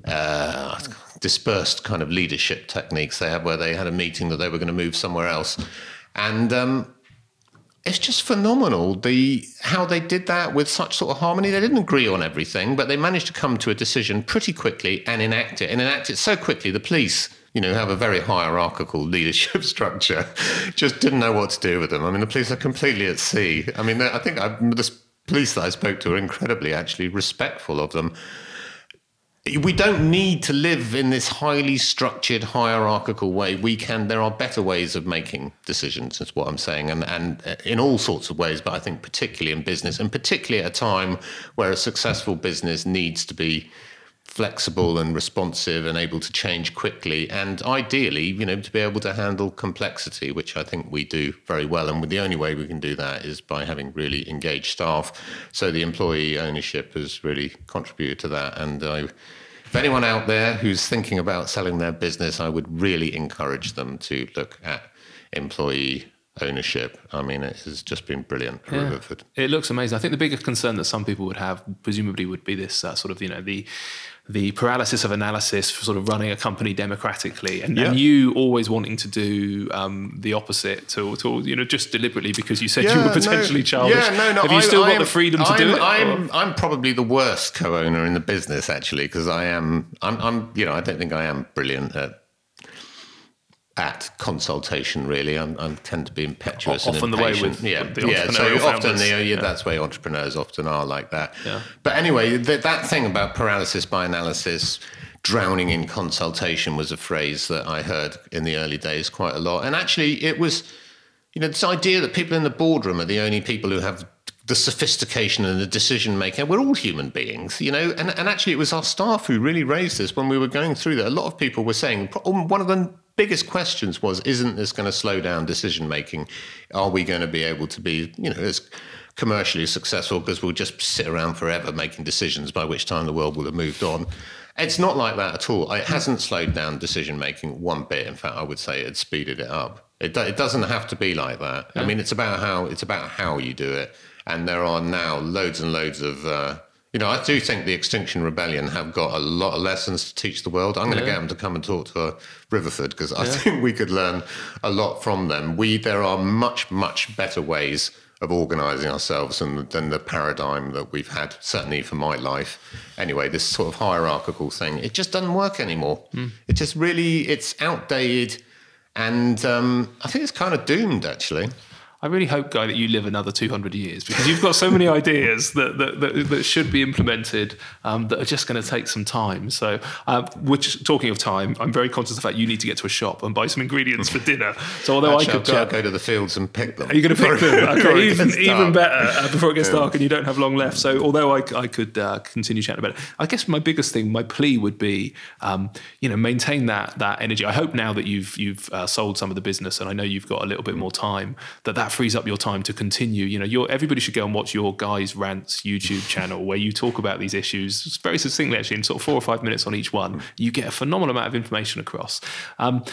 S2: uh, dispersed kind of leadership techniques they had, where they had a meeting that they were going to move somewhere else. And um, it's just phenomenal the how they did that with such sort of harmony. They didn't agree on everything, but they managed to come to a decision pretty quickly and enact it. And enact it so quickly, the police you know, have a very hierarchical leadership structure, just didn't know what to do with them. I mean, the police are completely at sea. I mean, I think I, the police that I spoke to are incredibly actually respectful of them. We don't need to live in this highly structured hierarchical way. We can. There are better ways of making decisions. Is what I'm saying, and and uh, in all sorts of ways. But I think particularly in business, and particularly at a time where a successful business needs to be flexible and responsive and able to change quickly and ideally you know to be able to handle complexity which i think we do very well and the only way we can do that is by having really engaged staff so the employee ownership has really contributed to that and i if anyone out there who's thinking about selling their business i would really encourage them to look at employee ownership. I mean, it has just been brilliant for yeah.
S1: It looks amazing. I think the biggest concern that some people would have, presumably, would be this uh, sort of, you know, the the paralysis of analysis for sort of running a company democratically, and, yeah. and you always wanting to do um, the opposite to, to, you know, just deliberately because you said yeah, you were potentially no, childish. Yeah, no, no. Have you still I, got the freedom to
S2: I'm,
S1: do it?
S2: I'm, I'm probably the worst co-owner in the business actually because I am. I'm, I'm, you know, I don't think I am brilliant at at consultation really I'm, i tend to be impetuous
S1: often
S2: and
S1: impatient.
S2: the way with yeah yeah so often the, yeah, that's why entrepreneurs often are like that yeah. but anyway th- that thing about paralysis by analysis drowning in consultation was a phrase that I heard in the early days quite a lot and actually it was you know this idea that people in the boardroom are the only people who have the sophistication and the decision making. We're all human beings, you know. And, and actually, it was our staff who really raised this when we were going through that. A lot of people were saying one of the biggest questions was isn't this going to slow down decision making? Are we going to be able to be you know as commercially successful because we'll just sit around forever making decisions by which time the world will have moved on? It's not like that at all. It hasn't slowed down decision making one bit. In fact i would say it's speeded it up. It, it doesn't have to be like that. Yeah. i mean it's about how it's about how you do it. And there are now loads and loads of uh, you know, I do think the Extinction Rebellion have got a lot of lessons to teach the world. I'm going to get them to come and talk to uh, Riverford because I yeah. think we could learn a lot from them. We there are much much better ways of organising ourselves than, than the paradigm that we've had certainly for my life. Anyway, this sort of hierarchical thing it just doesn't work anymore. Mm. It just really it's outdated, and um, I think it's kind of doomed actually.
S1: I really hope, Guy, that you live another 200 years because you've got so many ideas that, that, that, that, should be implemented um, that are just going to take some time. So, uh, which, talking of time, I'm very conscious of the fact you need to get to a shop and buy some ingredients for dinner. So, although
S2: Actually,
S1: I could
S2: uh, go to the fields and pick them.
S1: Are you going to pick them? Okay, even, even better uh, before it gets yeah. dark and you don't have long left. So, although I, I could uh, continue chatting about it, I guess my biggest thing, my plea would be, um, you know, maintain that that energy. I hope now that you've you've uh, sold some of the business and I know you've got a little bit more time that that frees up your time to continue. You know, your, everybody should go and watch your guys rants YouTube channel where you talk about these issues very succinctly, actually, in sort of four or five minutes on each one. You get a phenomenal amount of information across. Um,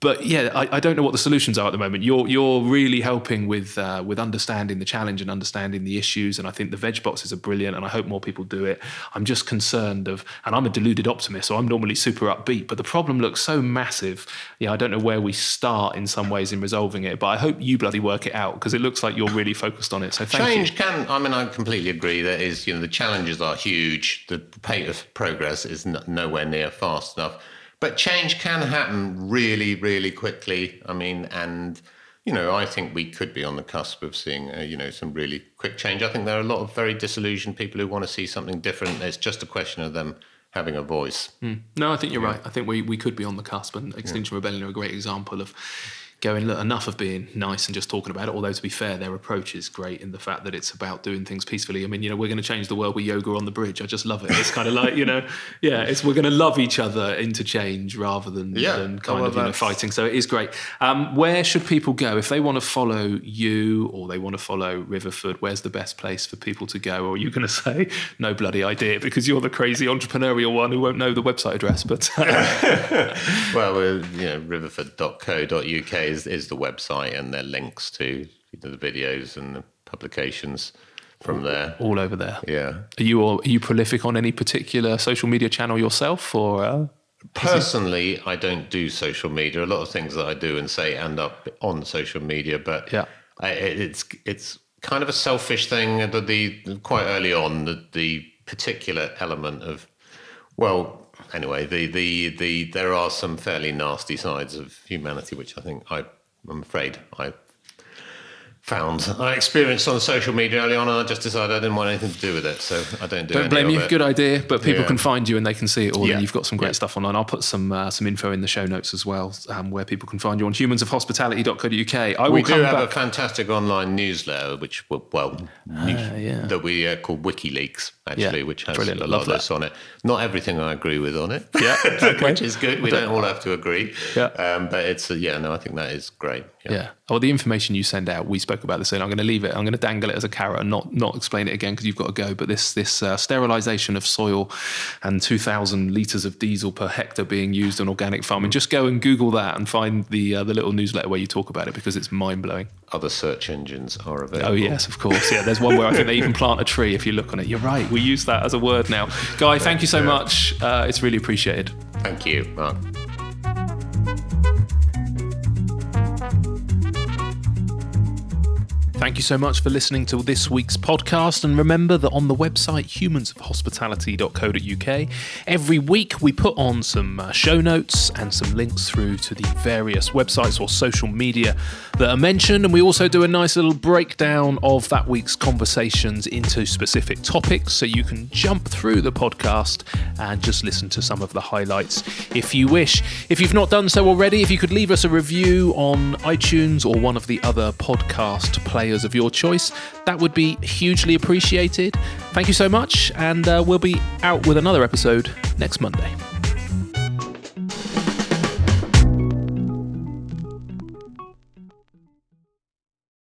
S1: but yeah, I, I, don't know what the solutions are at the moment. You're you're really helping with uh, with understanding the challenge and understanding the issues, and I think the veg boxes are brilliant, and I hope more people do it. I'm just concerned of, and I'm a deluded optimist, so I'm normally super upbeat, but the problem looks so massive. Yeah, I don't know where we start in some ways in resolving it, but I hope you bloody work it out because it looks like you're really focused on it. So
S2: change
S1: you.
S2: can. I mean, I completely agree. That is, you know, the challenges are huge. The pace of progress is nowhere near fast enough but change can happen really, really quickly. I mean, and you know, I think we could be on the cusp of seeing, uh, you know, some really quick change. I think there are a lot of very disillusioned people who want to see something different. It's just a question of them having a voice.
S1: Mm. No, I think you're yeah. right. I think we, we could be on the cusp, and Extinction yeah. Rebellion are a great example of going, look, enough of being nice and just talking about it. Although, to be fair, their approach is great in the fact that it's about doing things peacefully. I mean, you know, we're going to change the world with yoga on the bridge. I just love it. It's kind of like, you know, yeah, it's we're going to love each other into change rather than, yeah, than kind of, you know, fighting. So it is great. Um, where should people go if they want to follow you or they want to follow Riverford? Where's the best place for people to go? Or are you going to say, no bloody idea because you're the crazy entrepreneurial one who won't know the website address? But
S2: well, we're, you know, riverford.co.uk is, is the website, and their links to the videos and the publications from there.
S1: All over there.
S2: Yeah.
S1: Are you are you prolific on any particular social media channel yourself, or? Uh,
S2: Personally, I don't do social media. A lot of things that I do and say end up on social media, but
S1: yeah,
S2: I, it's it's kind of a selfish thing. The, the quite early on, the, the particular element of well, anyway, the, the, the, there are some fairly nasty sides of humanity, which I think I, I'm afraid I found. I experienced on social media early on, and I just decided I didn't want anything to do with it, so I don't do. It.
S1: Don't blame you.
S2: It.
S1: Good idea, but people yeah. can find you and they can see it all. Yeah. And you've got some great yeah. stuff online. I'll put some uh, some info in the show notes as well, um, where people can find you on humansofhospitality.co.uk. I
S2: we
S1: do
S2: have
S1: back.
S2: a fantastic online newsletter, which well, uh, yeah. that we uh, call Wicked Leeks actually, which has Brilliant. a lot of this on it. Not everything I agree with on it,
S1: yeah, okay.
S2: which is good. We don't all have to agree. Yeah, um, but it's uh, yeah, no, I think that is great.
S1: yeah. Or the information you send out, we spoke about this, and I'm going to leave it. I'm going to dangle it as a carrot and not not explain it again because you've got to go. But this this uh, sterilization of soil and 2,000 liters of diesel per hectare being used on organic farming. Just go and Google that and find the uh, the little newsletter where you talk about it because it's mind blowing.
S2: Other search engines are available.
S1: Oh yes, of course. Yeah, there's one where I think they even plant a tree if you look on it. You're right. We use that as a word now. Guy, thank you so much. Uh, it's really appreciated.
S2: Thank you, Mark.
S1: Thank you so much for listening to this week's podcast. And remember that on the website humansofhospitality.co.uk, every week we put on some uh, show notes and some links through to the various websites or social media that are mentioned. And we also do a nice little breakdown of that week's conversations into specific topics. So you can jump through the podcast and just listen to some of the highlights if you wish. If you've not done so already, if you could leave us a review on iTunes or one of the other podcast players players of your choice. That would be hugely appreciated. Thank you so much, and uh, we'll be out with another episode next Monday.